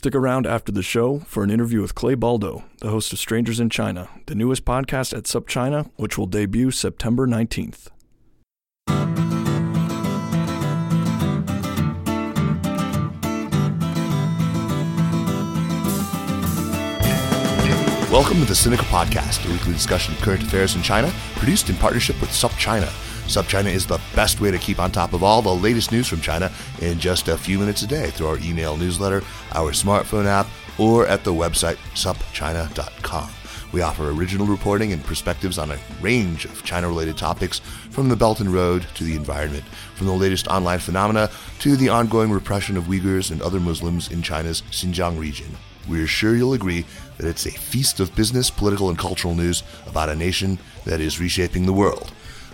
Stick around after the show for an interview with Clay Baldo, the host of Strangers in China, the newest podcast at SupChina, which will debut September 19th. Welcome to the Sinica Podcast, a weekly discussion of current affairs in China, produced in partnership with SupChina. SupChina is the best way to keep on top of all the latest news from China in just a few minutes a day through our email newsletter, our smartphone app, or at the website supchina.com. We offer original reporting and perspectives on a range of China related topics from the Belt and Road to the environment, from the latest online phenomena to the ongoing repression of Uyghurs and other Muslims in China's Xinjiang region. We're sure you'll agree that it's a feast of business, political, and cultural news about a nation that is reshaping the world.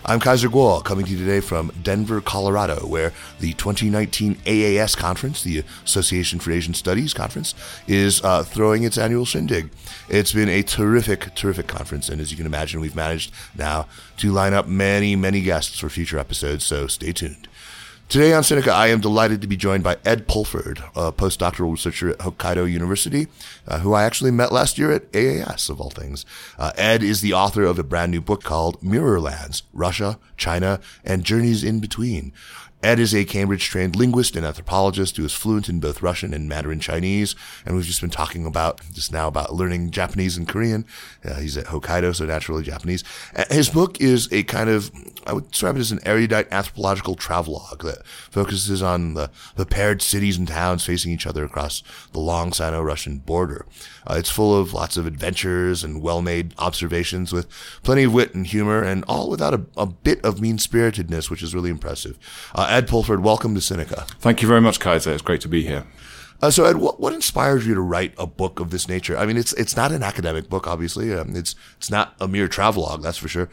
I'm Kaiser Kuo, coming to you today from Denver, Colorado, where the 2019 AAS conference, the Association for Asian Studies conference, is uh, throwing its annual shindig. It's been a terrific, terrific conference, and as you can imagine, we've managed now to line up many, many guests for future episodes, so stay tuned. Today on Sinica, I am delighted to be joined by Ed Pulford, a postdoctoral researcher at Hokkaido University, uh, who I actually met last year at AAS, of all things. Uh, Ed is the author of a brand new book called Mirrorlands, Russia, China, and Journeys in Between. Ed is a Cambridge trained linguist and anthropologist who is fluent in both Russian and Mandarin Chinese. And we've just been talking about just now about learning Japanese and Korean. Uh, he's at Hokkaido, so naturally Japanese. Uh, his book is a kind of, I would describe it as an erudite anthropological travelogue that focuses on the, the paired cities and towns facing each other across the long Sino-Russian border. Uh, it's full of lots of adventures and well-made observations with plenty of wit and humor and all without a, a bit of mean-spiritedness, which is really impressive. Uh, Ed Pulford, welcome to Sinica. Thank you very much, Kaiser. It's great to be here. Uh, so, Ed, what, what inspired you to write a book of this nature? I mean, it's it's not an academic book, obviously. Um, it's it's not a mere travelogue, that's for sure.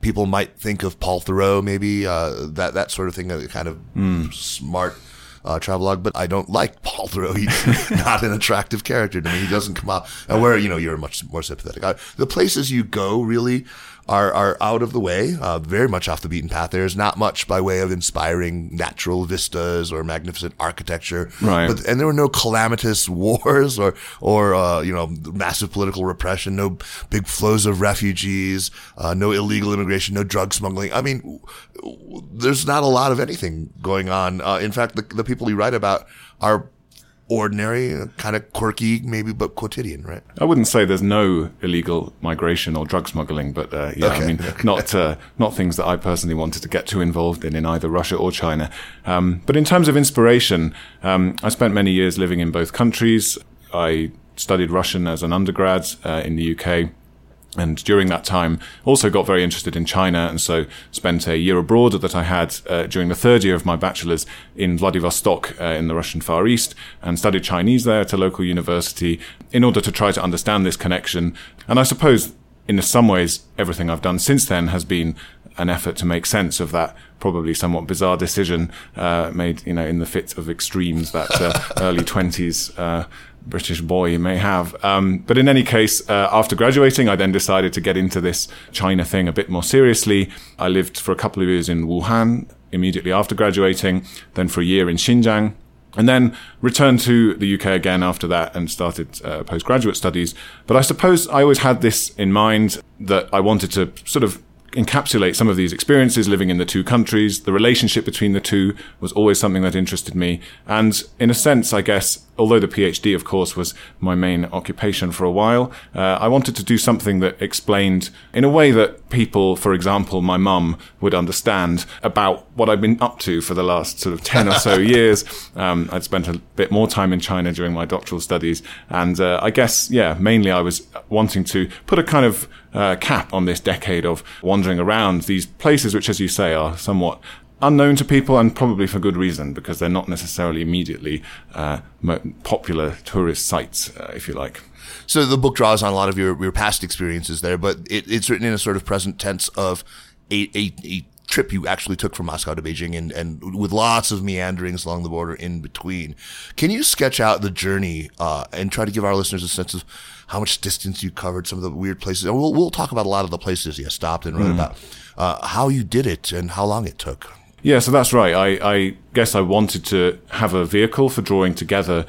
People might think of Paul Theroux, maybe uh, that that sort of thing, a kind of mm. smart uh, travelogue, but I don't like Paul Theroux. He's not an attractive character to me. He doesn't come out. And where, you know, you're much more sympathetic. Uh, the places you go really are, are out of the way, uh, very much off the beaten path. There's not much by way of inspiring natural vistas or magnificent architecture. Right. But, and there were no calamitous wars or, or, uh, you know, massive political repression, no big flows of refugees, uh, no illegal immigration, no drug smuggling. I mean, there's not a lot of anything going on. Uh, in fact, the, the people you write about are ordinary, kind of quirky, maybe, but quotidian, right? I wouldn't say there's no illegal migration or drug smuggling, but uh, yeah, okay. I mean, not uh, not things that I personally wanted to get too involved in in either Russia or China. Um, but in terms of inspiration, um, I spent many years living in both countries. I studied Russian as an undergrad uh, in the UK and during that time also got very interested in China and so spent a year abroad that I had uh, during the third year of my bachelor's in Vladivostok uh, in the Russian Far East and studied Chinese there at a local university in order to try to understand this connection. And I suppose in some ways everything I've done since then has been an effort to make sense of that probably somewhat bizarre decision uh, made, you know, in the fit of extremes that uh, early twenties uh, British boy you may have. Um, but in any case, uh, after graduating, I then decided to get into this China thing a bit more seriously. I lived for a couple of years in Wuhan immediately after graduating, then for a year in Xinjiang, and then returned to the UK again after that and started uh, postgraduate studies. But I suppose I always had this in mind that I wanted to sort of encapsulate some of these experiences living in the two countries. The relationship between the two was always something that interested me. And in a sense, I guess, although the PhD, of course, was my main occupation for a while, uh, I wanted to do something that explained in a way that people, for example, my mum would understand about what I've been up to for the last sort of 10 or so years. Um, I'd spent a bit more time in China during my doctoral studies. And uh, I guess, yeah, mainly I was wanting to put a kind of uh, cap on this decade of wandering around these places, which, as you say, are somewhat unknown to people and probably for good reason because they're not necessarily immediately uh, popular tourist sites, uh, if you like. So the book draws on a lot of your, your past experiences there, but it, it's written in a sort of present tense of a, a, a trip you actually took from Moscow to Beijing and, and with lots of meanderings along the border in between. Can you sketch out the journey uh, and try to give our listeners a sense of how much distance you covered, some of the weird places? And we'll, we'll talk about a lot of the places you stopped and wrote mm. about, uh, how you did it and how long it took. Yeah, so that's right. I, I guess I wanted to have a vehicle for drawing together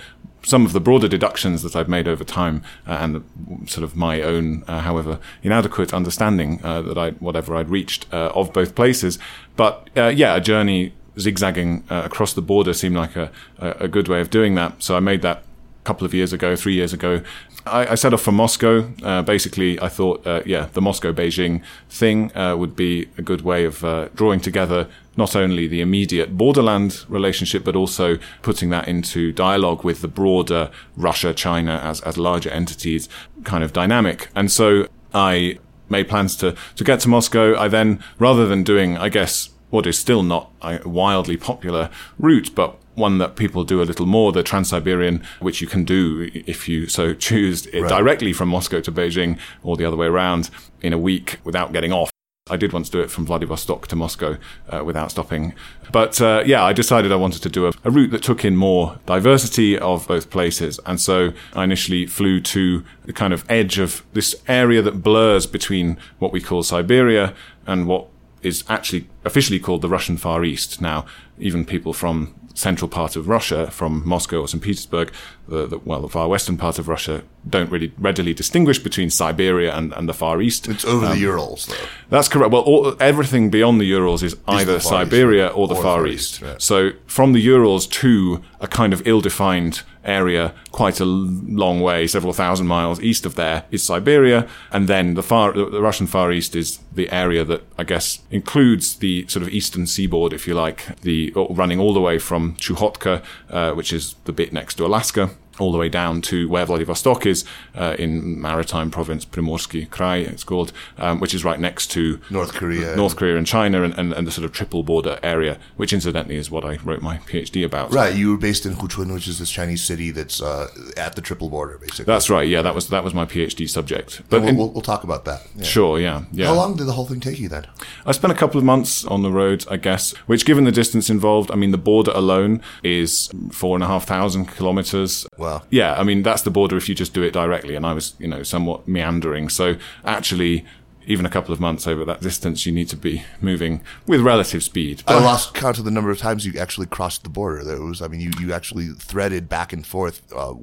some of the broader deductions that I've made over time uh, and the, sort of my own, uh, however inadequate understanding uh, that I whatever I'd reached uh, of both places. But uh, yeah, a journey zigzagging uh, across the border seemed like a, a good way of doing that. So I made that a couple of years ago, three years ago. I, I set off from Moscow. Uh, basically, I thought, uh, yeah, the Moscow Beijing thing uh, would be a good way of drawing together not only the immediate borderland relationship, but also putting that into dialogue with the broader Russia, China as, as larger entities kind of dynamic. And so I made plans to, to get to Moscow. I then, rather than doing, I guess, what is still not a wildly popular route, but one that people do a little more, the Trans-Siberian, which you can do if you so choose right. directly from Moscow to Beijing or the other way around in a week without getting off. I did once do it from Vladivostok to Moscow uh, without stopping. But uh, yeah, I decided I wanted to do a, a, route that took in more diversity of both places. And so I initially flew to the kind of edge of this area that blurs between what we call Siberia and what is actually officially called the Russian Far East. Now, even people from central part of Russia, from Moscow or St. Petersburg, the, the, well, the far western part of Russia, don't really readily distinguish between Siberia and, and the Far East. It's over um, the Urals, though. That's correct. Well, all, everything beyond the Urals is, is either Siberia East, or the or Far, Far East. East right. So from the Urals to a kind of ill-defined area quite a long way, several thousand miles east of there is Siberia. And then the far, the Russian Far East is the area that I guess includes the sort of eastern seaboard, if you like, the running all the way from Chukotka, uh, which is the bit next to Alaska, all the way down to where Vladivostok is uh, in maritime province, Primorsky Krai, it's called, um, which is right next to North Korea, North Korea and China, and, and, and, the sort of triple border area, which incidentally is what I wrote my PhD about. Right, you were based in Hunchun, which is this Chinese city that's uh, at the triple border, basically. That's right. Yeah, that was that was my PhD subject. But we'll, in, we'll, we'll, talk about that. Yeah. Sure. Yeah. Yeah. How long did the whole thing take you then? I spent a couple of months on the road, I guess. Which, given the distance involved, I mean, the border alone is four and a half thousand kilometers. Wow. Yeah. I mean that's the border if you just do it directly. And I was, you know, somewhat meandering. So actually, even a couple of months over that distance, you need to be moving with relative speed. But I lost count of the number of times you actually crossed the border. There was, I mean, you, you actually threaded back and forth uh,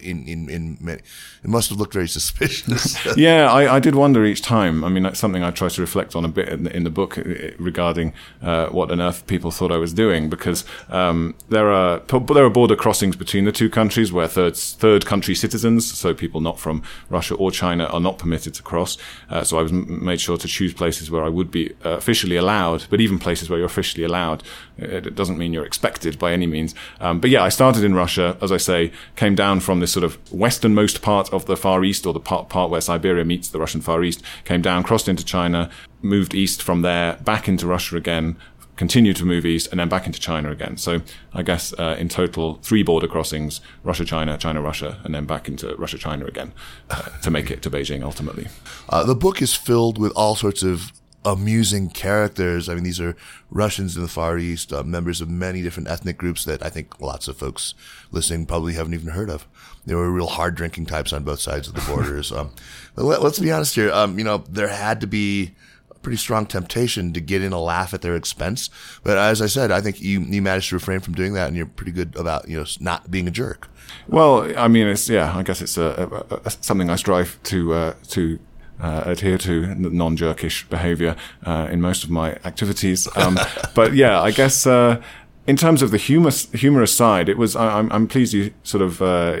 in, in, in many, it must have looked very suspicious. yeah, I, I, did wonder each time. I mean, that's something I try to reflect on a bit in the, in the book regarding uh, what on earth people thought I was doing, because um, there are there are border crossings between the two countries where third third country citizens, so people not from Russia or China, are not permitted to cross. Uh, so I was made sure to choose places where I would be uh, officially allowed, but even places where you're officially allowed, it, doesn't mean you're expected by any means. Um, but yeah, I started in Russia, as I say, came down from this sort of westernmost part of the Far East, or the part, part where Siberia meets the Russian Far East, came down, crossed into China, moved east from there, back into Russia again, continue to move east and then back into China again. So I guess uh, in total, three border crossings: Russia, China, China, Russia, and then back into Russia, China again uh, to make it to Beijing ultimately. Uh, the book is filled with all sorts of amusing characters. I mean, these are Russians in the Far East, uh, members of many different ethnic groups that I think lots of folks listening probably haven't even heard of. They were real hard drinking types on both sides of the borders. um, let, us be honest here. Um, you know, there had to be pretty strong temptation to get in a laugh at their expense. But as I said, I think you you managed to refrain from doing that, and you're pretty good about you know not being a jerk. Well, I mean, it's yeah. I guess it's a, a, a something I strive to uh, to uh, adhere to non-jerkish behavior uh, in most of my activities. Um, but yeah, I guess. Uh, in terms of the humorous, humorous side, it was. I, am pleased you sort of uh,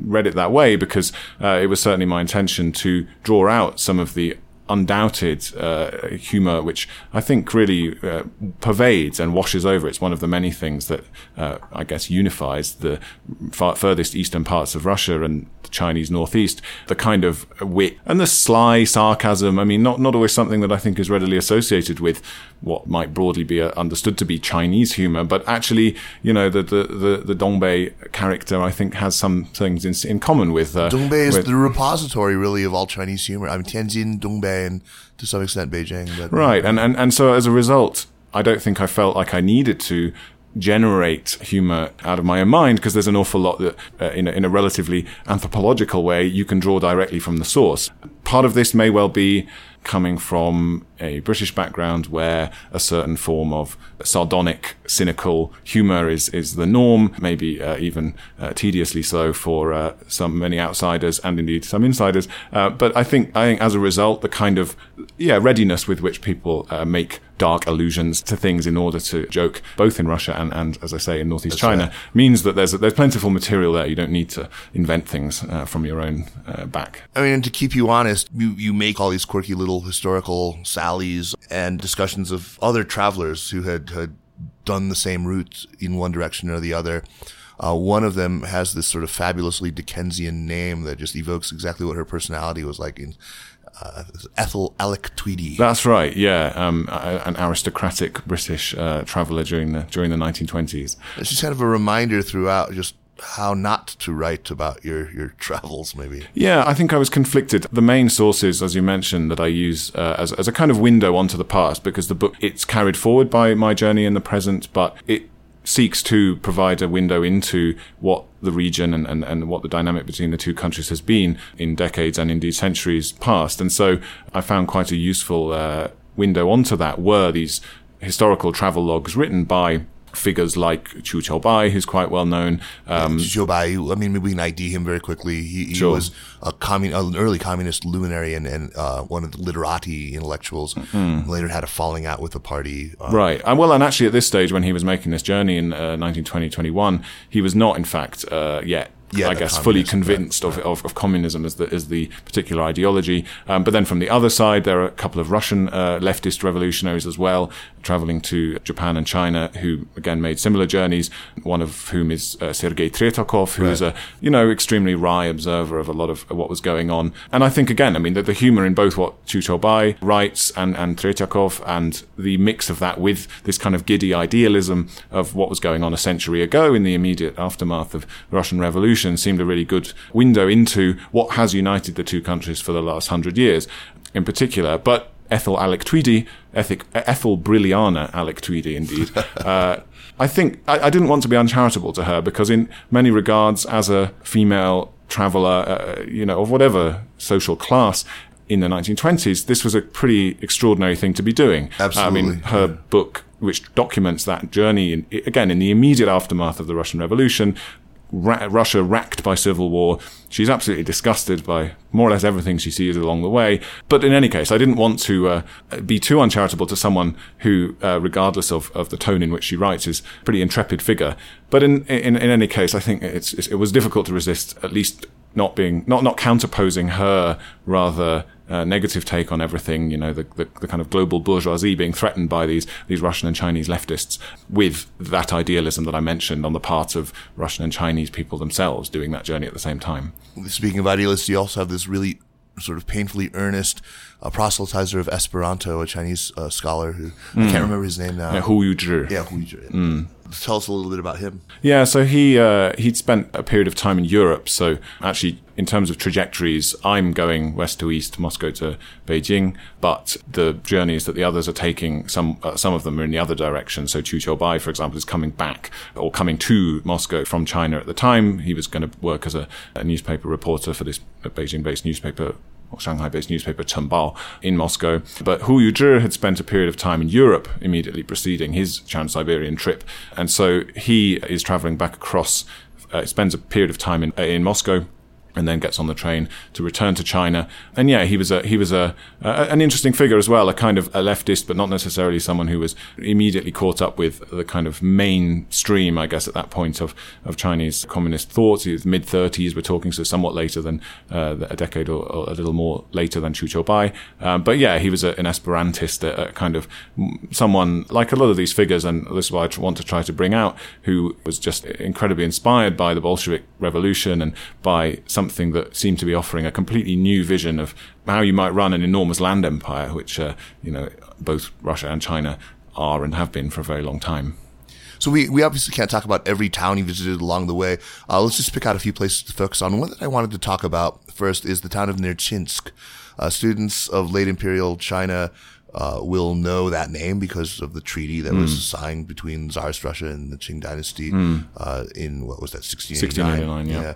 read it that way because uh, it was certainly my intention to draw out some of the undoubted uh, humor, which I think really uh, pervades and washes over. It's one of the many things that uh, I guess unifies the far, furthest eastern parts of Russia and the Chinese northeast. The kind of wit and the sly sarcasm. I mean, not not always something that I think is readily associated with what might broadly be uh, understood to be Chinese humor, but actually, you know, the the the, the Dongbei character I think has some things in, in common with uh, Dongbei is with, the repository really of all Chinese humor. I mean, Tianjin, Dongbei and to some extent Beijing. But, right, and, and and so as a result, I don't think I felt like I needed to generate humor out of my own mind because there's an awful lot that uh, in, a, in a relatively anthropological way you can draw directly from the source part of this may well be coming from a British background where a certain form of sardonic, cynical humor is, is the norm, maybe uh, even uh, tediously so for uh, some many outsiders and indeed some insiders. Uh, but I think I think as a result, the kind of yeah readiness with which people uh, make dark allusions to things in order to joke, both in Russia and, and as I say, in Northeast That's China, right. means that there's there's plentiful material there. You don't need to invent things uh, from your own uh, back. I mean, to keep you honest, you, you make all these quirky little historical sallies and discussions of other travelers who had, had done the same route in one direction or the other. Uh, one of them has this sort of fabulously Dickensian name that just evokes exactly what her personality was like in uh, Ethel Alec Tweedie. That's right. Yeah, um, an aristocratic British uh, traveller during the during the 1920s. She's kind of a reminder throughout, just how not to write about your your travels maybe yeah i think i was conflicted the main sources as you mentioned that i use uh, as, as a kind of window onto the past because the book it's carried forward by my journey in the present but it seeks to provide a window into what the region and, and, and what the dynamic between the two countries has been in decades and indeed centuries past. And so I found quite a useful uh, window onto that were these historical travel logs written by figures like Qu Qiubai, who's quite well known. Um, Qu Qiubai, I mean, we can ID him very quickly. He, he sure. was a commun- an early communist luminary and, and uh, one of the literati intellectuals. Mm-hmm. Later had a falling out with the party. Um, right. And well, and actually at this stage, when he was making this journey in uh, 1920, 21, he was not, in fact, uh, yet yeah, I guess, fully convinced of, of, of, communism as the, as the particular ideology. Um, but then from the other side, there are a couple of Russian uh, leftist revolutionaries as well, traveling to Japan and China, who again made similar journeys. One of whom is uh, Sergei Tretyakov, who right. is a you know extremely wry observer of a lot of what was going on. And I think again, I mean, the, the humor in both what Qu Qiubai writes and and Tretyakov, and the mix of that with this kind of giddy idealism of what was going on a century ago in the immediate aftermath of the Russian Revolution seemed a really good window into what has united the two countries for the last hundred years, in particular. But Ethel Alec Tweedie, Ethic, Ethel Brilliana Alec Tweedie, indeed. Uh, I think I, I, didn't want to be uncharitable to her because, in many regards, as a female traveller, uh, you know, of whatever social class, in the 1920s, this was a pretty extraordinary thing to be doing. Absolutely. I mean, her yeah. book, which documents that journey, in, again, in the immediate aftermath of the Russian Revolution, Ra- Russia racked by civil war. She's absolutely disgusted by more or less everything she sees along the way. But in any case, I didn't want to uh, be too uncharitable to someone who, uh, regardless of, of the tone in which she writes, is a pretty intrepid figure. But in, in, in any case, I think it's, it's, it was difficult to resist at least not being, not, not counterposing her rather uh, negative take on everything, you know, the, the, the, kind of global bourgeoisie being threatened by these, these Russian and Chinese leftists with that idealism that I mentioned on the part of Russian and Chinese people themselves doing that journey at the same time. Speaking of idealists, you also have this really sort of painfully earnest uh, proselytizer of Esperanto, a Chinese uh, scholar who mm. I can't hmm. remember his name now. Yeah, Hu Yuzhi. Yeah, Hu Yuzhi. Mm tell us a little bit about him. Yeah, so he uh, he'd spent a period of time in Europe. So actually, in terms of trajectories, I'm going west to east, Moscow to Beijing, but the journeys that the others are taking, some uh, some of them are in the other direction. So Qu Qiubai, for example, is coming back or coming to Moscow from China at the time. He was going to work as a, a newspaper reporter for this Beijing-based newspaper Shanghai-based newspaper Chenbao in Moscow. But Hu Yuzhi had spent a period of time in Europe immediately preceding his Trans-Siberian trip, and so he is traveling back across. Uh, spends a period of time in uh, in Moscow and then gets on the train to return to China. And yeah, he was a he was a, a, an interesting figure as well, a kind of a leftist, but not necessarily someone who was immediately caught up with the kind of mainstream, I guess, at that point of of Chinese communist thoughts. He was mid thirties. We're talking so somewhat later than uh, a decade or, or, a little more later than Qu Qiubai. Um, but yeah, he was a, an Esperantist, a, a, kind of someone like a lot of these figures, and this is what I want to try to bring out, who was just incredibly inspired by the Bolshevik Revolution and by some something that seemed to be offering a completely new vision of how you might run an enormous land empire, which uh, you know both Russia and China are and have been for a very long time. So we, we obviously can't talk about every town he visited along the way. Uh, let's just pick out a few places to focus on. One that I wanted to talk about first is the town of Nerchinsk. Uh, students of late imperial China uh, will know that name because of the treaty that mm. was signed between Tsarist Russia and the Qing dynasty mm. uh, in what was that 1689? 1689 yeah. yeah.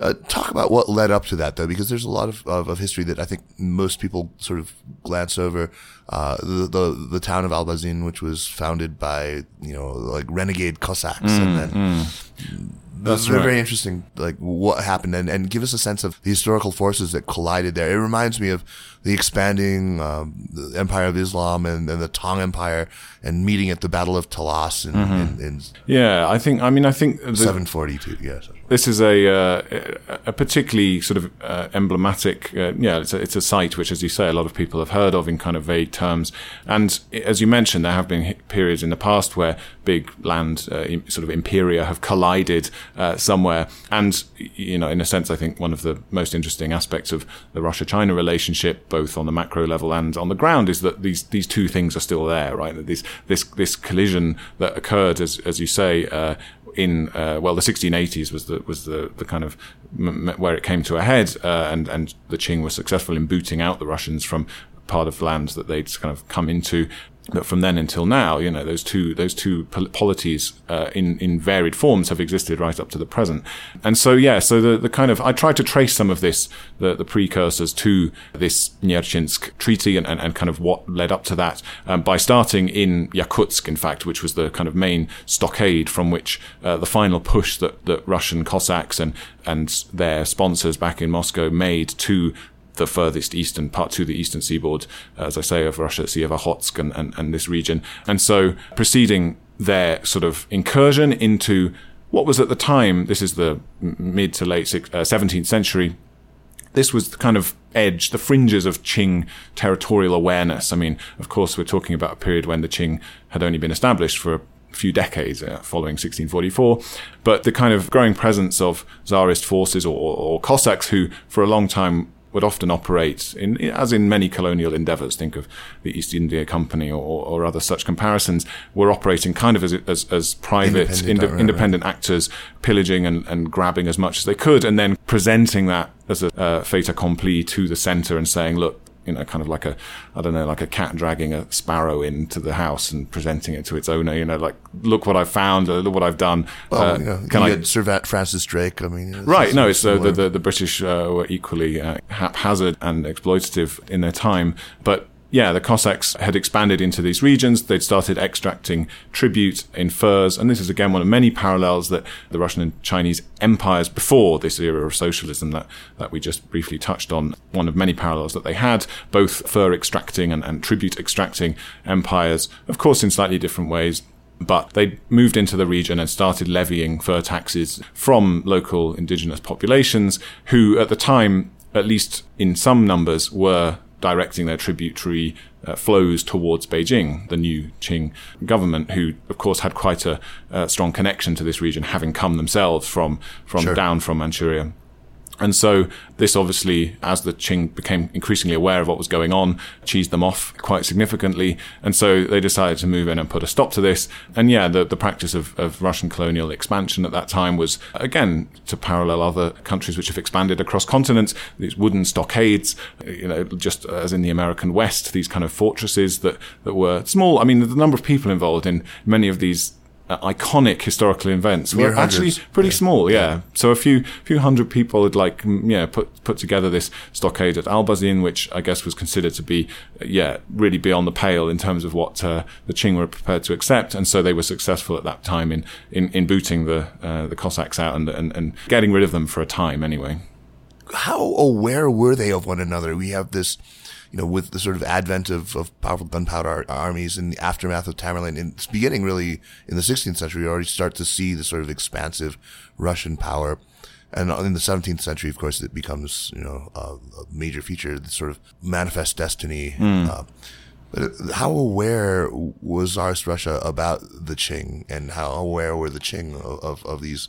Uh, talk about what led up to that though, because there's a lot of, of, of history that I think most people sort of glance over. Uh, the, the, the town of Albazin, which was founded by you know like renegade Cossacks, mm, and then mm. That's right. very interesting, like what happened, and, and give us a sense of the historical forces that collided there. It reminds me of the expanding um, the Empire of Islam and, and, the Tang Empire, and meeting at the Battle of Talas. In, mm-hmm. in, in yeah, I think. I mean, I think seven forty two. Yes. This is a uh, a particularly sort of uh, emblematic. Uh, yeah, it's a, it's a site which, as you say, a lot of people have heard of in kind of vague terms. And as you mentioned, there have been periods in the past where big land uh, sort of imperia have collided uh, somewhere. And you know, in a sense, I think one of the most interesting aspects of the Russia-China relationship, both on the macro level and on the ground, is that these these two things are still there, right? That this this this collision that occurred, as as you say, uh, in uh, well, the 1680s was the was the the kind of m- where it came to a head, uh, and and the Qing were successful in booting out the Russians from part of land that they'd kind of come into but from then until now, you know, those two those two polities uh, in in varied forms have existed right up to the present. And so, yeah, so the the kind of I tried to trace some of this the the precursors to this Nerchinsk treaty and, and, and kind of what led up to that um, by starting in Yakutsk, in fact, which was the kind of main stockade from which uh, the final push that that Russian Cossacks and and their sponsors back in Moscow made to the furthest eastern part to the eastern seaboard, as I say, of Russia, Sea of Okhotsk and, and, and this region. And so preceding their sort of incursion into what was at the time, this is the mid to late 17th uh, century, this was the kind of edge, the fringes of Qing territorial awareness. I mean, of course, we're talking about a period when the Qing had only been established for a few decades uh, following 1644, but the kind of growing presence of Tsarist forces or, or Cossacks who, for a long time, would often operate in, as in many colonial endeavors. Think of the East India Company or, or other such comparisons. Were operating kind of as, as, as private, independent, ind- right, independent right. actors, pillaging and, and grabbing as much as they could, and then presenting that as a uh, fait accompli to the center and saying, look, you know, kind of like a, I don't know, like a cat dragging a sparrow into the house and presenting it to its owner. You know, like look what I've found, look what I've done. Well, uh, you know, can I? Sir Francis Drake. I mean, right? No, it's uh, the, the, the British uh, were equally uh, haphazard and exploitative in their time, but yeah, the Cossacks had expanded into these regions. They'd started extracting tribute in furs. And this is again one of many parallels that the Russian and Chinese empires before this era of socialism that, that we just briefly touched on. One of many parallels that they had, both fur extracting and, and tribute extracting empires, of course, in slightly different ways. But they moved into the region and started levying fur taxes from local indigenous populations who at the time, at least in some numbers, were directing their tributary uh, flows towards Beijing, the new Qing government, who of course had quite a uh, strong connection to this region, having come themselves from from sure. down from Manchuria. And so this obviously, as the Qing became increasingly aware of what was going on, cheesed them off quite significantly. And so they decided to move in and put a stop to this. And yeah, the, the practice of, of Russian colonial expansion at that time was, again, to parallel other countries which have expanded across continents, these wooden stockades, you know, just as in the American West, these kind of fortresses that, that were small. I mean, the number of people involved in many of these uh, iconic historical events were actually pretty yeah. small. Yeah. yeah. So a few few hundred people had like yeah put put together this stockade at Albazin, which I guess was considered to be uh, yeah really beyond the pale in terms of what uh, the Qing were prepared to accept, and so they were successful at that time in in, in booting the uh, the Cossacks out and, and and getting rid of them for a time anyway. How aware were they of one another? We have this you know, with the sort of advent of, of powerful gunpowder armies in the aftermath of Tamerlane, and it's beginning really in the 16th century, you already start to see the sort of expansive Russian power. And in the 17th century, of course, it becomes, you know, a major feature, the sort of manifest destiny. Mm. Uh, but how aware was Tsarist Russia about the Qing, and how aware were the Qing of, of, of these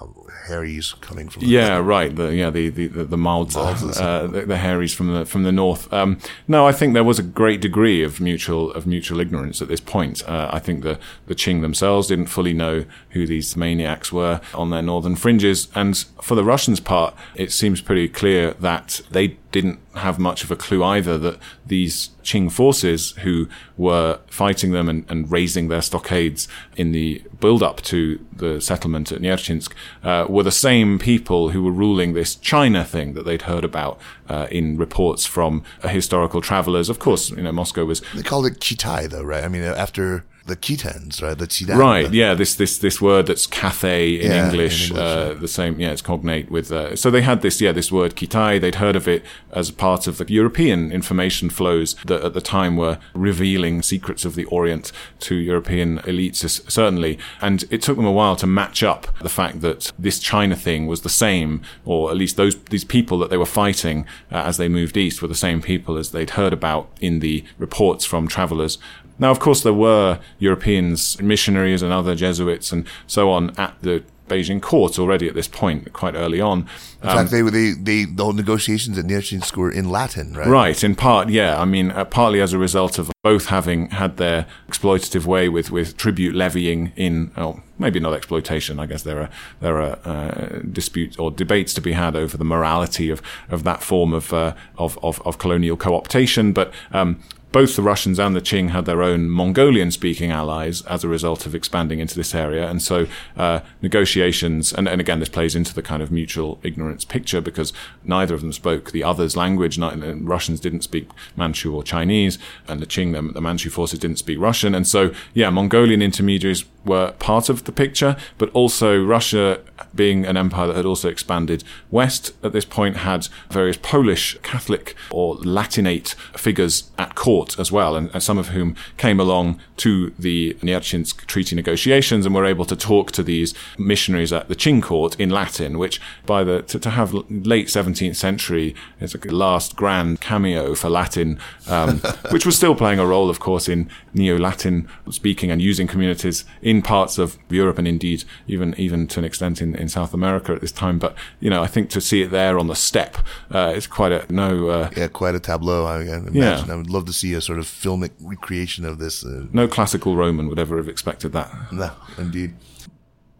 um, Harrys coming from. Yeah, right. The yeah the the the, the uh, the, the, Harrys from the from the north. Um, no, I think there was a great degree of mutual of mutual ignorance at this point. Uh, I think the the Qing themselves didn't fully know who these maniacs were on their northern fringes, and for the Russians' part, it seems pretty clear that they didn't have much of a clue either that these Qing forces who were fighting them and, and raising their stockades in the build up to the settlement at Nerchinsk uh, were the same people who were ruling this China thing that they'd heard about uh, in reports from uh, historical travelers. Of course, you know, Moscow was. They called it Kitai, though, right? I mean, after the Khitans, right? The Qidan. Right. Yeah. This this this word that's Cathay in yeah, English. In English uh, yeah. The same. Yeah, it's cognate with. Uh, so they had this. Yeah, this word Kitai. They'd heard of it as part of the European information flows that at the time were revealing secrets of the Orient to European elites, certainly. And it took them a while to match up the fact that this China thing was the same, or at least those these people that they were fighting uh, as they moved east were the same people as they'd heard about in the reports from travelers now, of course, there were Europeans, missionaries, and other Jesuits and so on at the Beijing court already at this point, quite early on. In um, fact, they were they, they the whole negotiations at Nerchinsk were in Latin, right? Right, in part, yeah. I mean, uh, partly as a result of both having had their exploitative way with with tribute levying in. Oh, maybe not exploitation. I guess there are there are uh, disputes or debates to be had over the morality of of that form of uh, of, of, of colonial co-optation, but um, both the Russians and the Qing had their own Mongolian speaking allies as a result of expanding into this area. And so uh, negotiations, and, and, again, this plays into the kind of mutual ignorance picture because neither of them spoke the other's language. Neither, Russians didn't speak Manchu or Chinese, and the Qing, the, the Manchu forces, didn't speak Russian. And so, yeah, Mongolian intermediaries were part of the picture, but also Russia, being an empire that had also expanded west at this point, had various Polish Catholic or Latinate figures at court as well, and, and some of whom came along to the Nerchinsk treaty negotiations and were able to talk to these missionaries at the Qing court in Latin, which by the to, to have late 17th century is a last grand cameo for Latin, um, which was still playing a role, of course, in Neo-Latin speaking and using communities in parts of Europe and indeed even even to an extent in, in South America at this time. But you know, I think to see it there on the steppe uh, is quite a no. Uh, yeah, quite a tableau. I, I imagine. Yeah. I would love to see a sort of filmic recreation of this. Uh, no classical Roman would ever have expected that. No, indeed.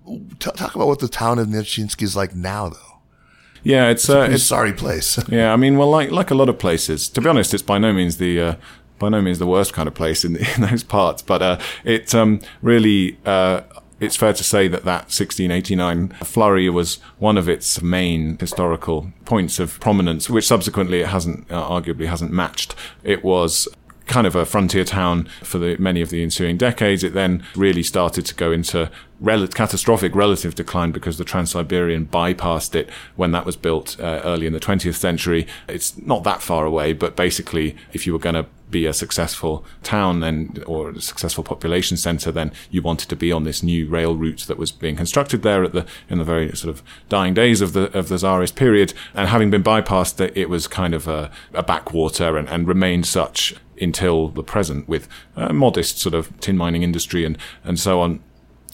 T- talk about what the town of Nerchinsk is like now, though. Yeah, it's, it's a, uh, it's sorry place. yeah, I mean, well, like like a lot of places. To be honest, it's by no means the uh, by no means the worst kind of place in, in those parts, but uh, it um, really. Uh, it's fair to say that that 1689 flurry was one of its main historical points of prominence, which subsequently it hasn't, uh, arguably hasn't matched. It was kind of a frontier town for the, many of the ensuing decades. It then really started to go into rel- catastrophic relative decline because the Trans-Siberian bypassed it when that was built uh, early in the 20th century. It's not that far away, but basically, if you were going to be a successful town then or a successful population center then you wanted to be on this new rail route that was being constructed there at the in the very sort of dying days of the of the czarist period. And having been bypassed it was kind of a, a backwater and, and remained such until the present with a modest sort of tin mining industry and and so on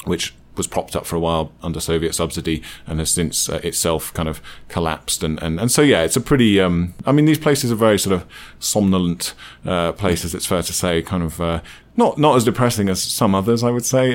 which was propped up for a while under Soviet subsidy and has since uh, itself kind of collapsed. And, and, and so, yeah, it's a pretty, um, I mean, these places are very sort of somnolent uh, places, it's fair to say, kind of uh, not not as depressing as some others, I would say,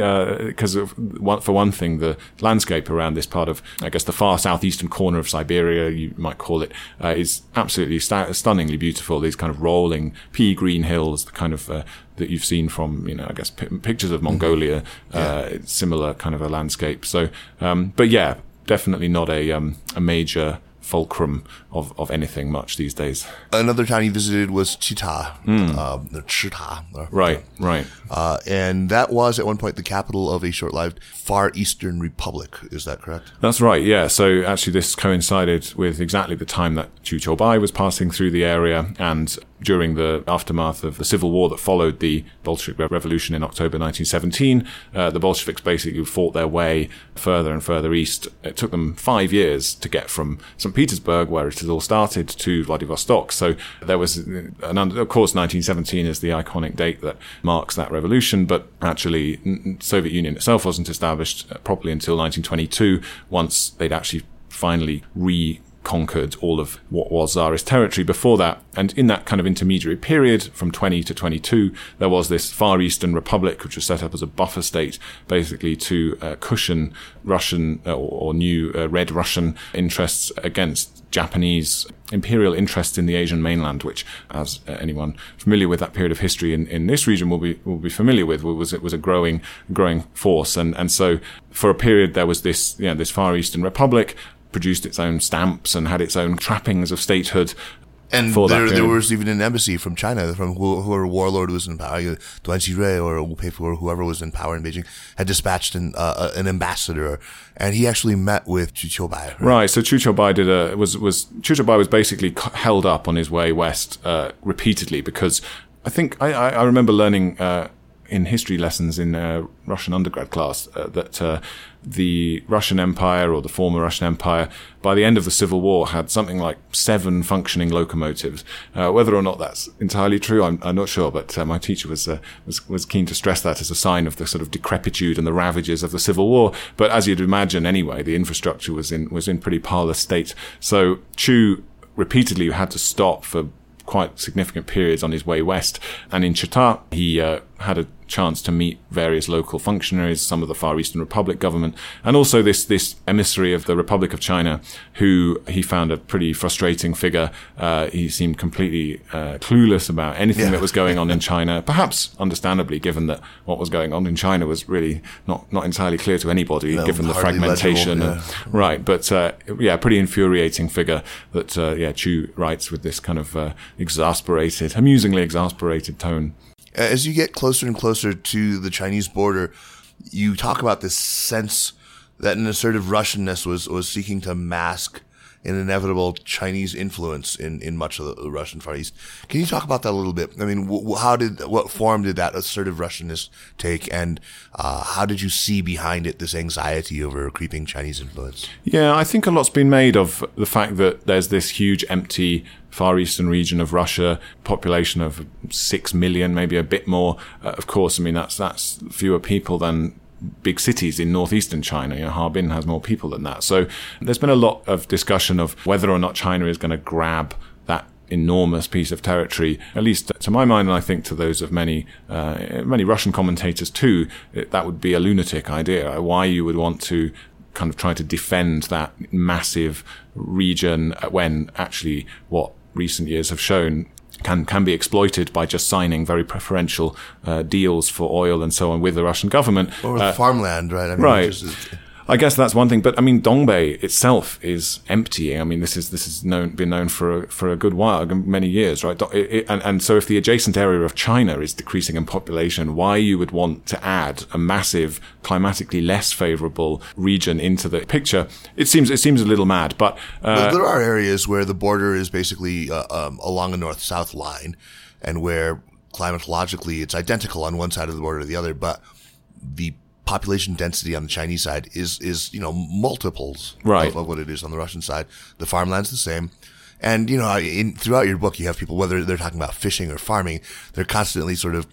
because uh, for one thing, the landscape around this part of, I guess, the far southeastern corner of Siberia, you might call it, uh, is absolutely st- stunningly beautiful. These kind of rolling pea green hills, the kind of uh, that you've seen from, you know, I guess p- pictures of Mongolia, mm-hmm. Uh, similar kind of a landscape. So, um, but yeah, definitely not a um, a major fulcrum of, of anything much these days. Another town he visited was Chita, mm. um, Chita. Right, right. Uh, and that was at one point the capital of a short-lived Far Eastern Republic. Is that correct? That's right. Yeah. So actually, this coincided with exactly the time that Qu Qiubai was passing through the area, and during the aftermath of the civil war that followed the Bolshevik Revolution in October 1917, uh, the Bolsheviks basically fought their way further and further east. It took them five years to get from St. Petersburg, where it had all started, to Vladivostok. So there was, an, of course, 1917 is the iconic date that marks that revolution, but actually, Soviet Union itself wasn't established properly until 1922, once they'd actually finally re conquered all of what was Tsarist territory before that. And in that kind of intermediary period from 20 to 22, there was this Far Eastern Republic, which was set up as a buffer state, basically to uh, cushion Russian uh, or, new uh, Red Russian interests against Japanese imperial interests in the Asian mainland, which, as uh, anyone familiar with that period of history in, in this region will be will be familiar with, was it was a growing growing force, and and so for a period there was this you know, this Far Eastern Republic produced its own stamps and had its own trappings of statehood. And there, there was even an embassy from China, from whoever warlord was in power, Duan Qirui or Wu Peifu or whoever was in power in Beijing, had dispatched an, uh, an ambassador, and he actually met with Qu Qiubai. Right? right, so Qu Qiubai did a was was Qu Qiubai was basically held up on his way west uh, repeatedly because I think I, I remember learning. Uh, in history lessons in uh, Russian undergrad class uh, that uh, the Russian Empire or the former Russian Empire, by the end of the Civil War, had something like seven functioning locomotives. Uh, whether or not that's entirely true, I'm, I'm not sure. But uh, my teacher was, was was keen to stress that as a sign of the sort of decrepitude and the ravages of the Civil War. But as you'd imagine, anyway, the infrastructure was in was in pretty parlous state. So Qu repeatedly had to stop for quite significant periods on his way west. And in Chita, he uh, had a chance to meet various local functionaries, some of the Far Eastern Republic government, and also this this emissary of the Republic of China, who he found a pretty frustrating figure. Uh, he seemed completely uh, clueless about anything yeah. that was going on in China, perhaps understandably, given that what was going on in China was really not not entirely clear to anybody, no, given the fragmentation. Legible, yeah. and, right, but uh, yeah, pretty infuriating figure that uh, yeah Qu writes with this kind of uh, exasperated, amusingly exasperated tone Uh, as you get closer and closer to the Chinese border, you talk about this sense that an assertive Russianness was, was seeking to mask an inevitable Chinese influence in, in much of the Russian Far East. Can you talk about that a little bit? I mean, how did, what form did that assertive Russianness take and, uh, how did you see behind it this anxiety over creeping Chinese influence? Yeah, I think a lot's been made of the fact that there's this huge empty far eastern region of Russia, population of six million, maybe a bit more. Uh, of course, I mean that's that's fewer people than big cities in northeastern China. You know, Harbin has more people than that. So there's been a lot of discussion of whether or not China is going to grab that enormous piece of territory. At least to my mind, and I think to those of many uh, many Russian commentators too, that would be a lunatic idea. Why you would want to kind of try to defend that massive region when actually what recent years have shown can can be exploited by just signing very preferential uh, deals for oil and so on with the Russian government or uh, farmland, right? I mean, right. I guess that's one thing, but I mean, Dongbei itself is emptying. I mean, this is this has known been known for a, for a good while, many years, right? It, it, and and so if the adjacent area of China is decreasing in population, why you would want to add a massive, climatically less favourable region into the picture? It seems it seems a little mad, but uh, there are areas where the border is basically uh, um, along a north-south line, and where climatologically it's identical on one side of the border to the other, but the population density on the Chinese side is is you know multiples right. of, of, what it is on the Russian side. The farmland's the same. And you know, in, throughout your book, you have people whether they're talking about fishing or farming, they're constantly sort of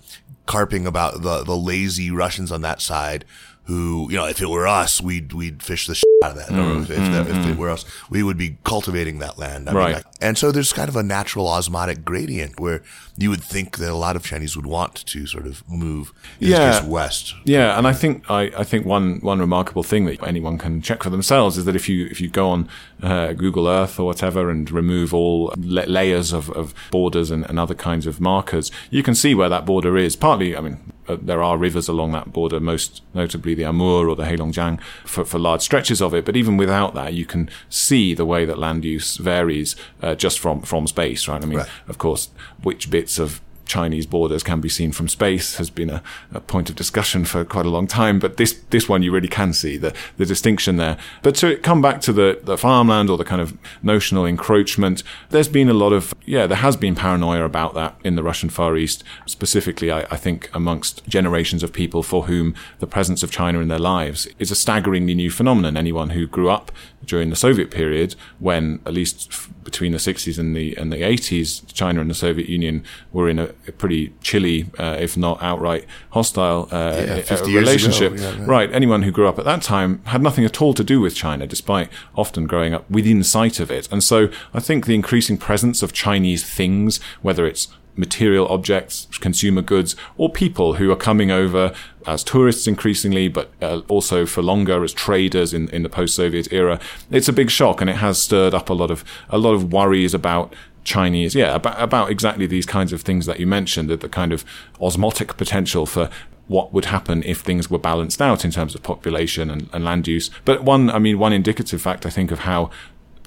carping about the the lazy Russians on that side who, you know, if it were us, we'd we'd fish the shit out of that. Mm, if, mm, that, if, it mm. were us, we would be cultivating that land. I right. Mean, and so there's kind of a natural osmotic gradient where you would think that a lot of Chinese would want to sort of move yeah. west. Yeah, and I think I, I think one one remarkable thing that anyone can check for themselves is that if you if you go on uh, Google Earth or whatever and remove all la- layers of, of borders and, and other kinds of markers, you can see where that border is. Partly, I mean, uh, there are rivers along that border, most notably the Amur or the Heilongjiang, for, for large stretches of it. But even without that, you can see the way that land use varies uh, just from from space, right? I mean, right. of course, which bits of Chinese borders can be seen from space has been a, a, point of discussion for quite a long time. But this this one you really can see the the distinction there. But to come back to the the farmland or the kind of notional encroachment, there's been a lot of yeah, there has been paranoia about that in the Russian Far East, specifically I, I think amongst generations of people for whom the presence of China in their lives is a staggeringly new phenomenon. Anyone who grew up during the Soviet period, when at least between the 60s and the and the 80s, China and the Soviet Union were in a pretty chilly, uh, if not outright hostile uh, yeah, relationship. Yeah, right. right. Anyone who grew up at that time had nothing at all to do with China, despite often growing up within sight of it. And so I think the increasing presence of Chinese things, whether it's material objects, consumer goods, or people who are coming over as tourists increasingly, but uh, also for longer as traders in, in the post-Soviet era. It's a big shock, and it has stirred up a lot of a lot of worries about Chinese, yeah, about, about exactly these kinds of things that you mentioned, that the kind of osmotic potential for what would happen if things were balanced out in terms of population and, and land use. But one, I mean, one indicative fact, I think, of how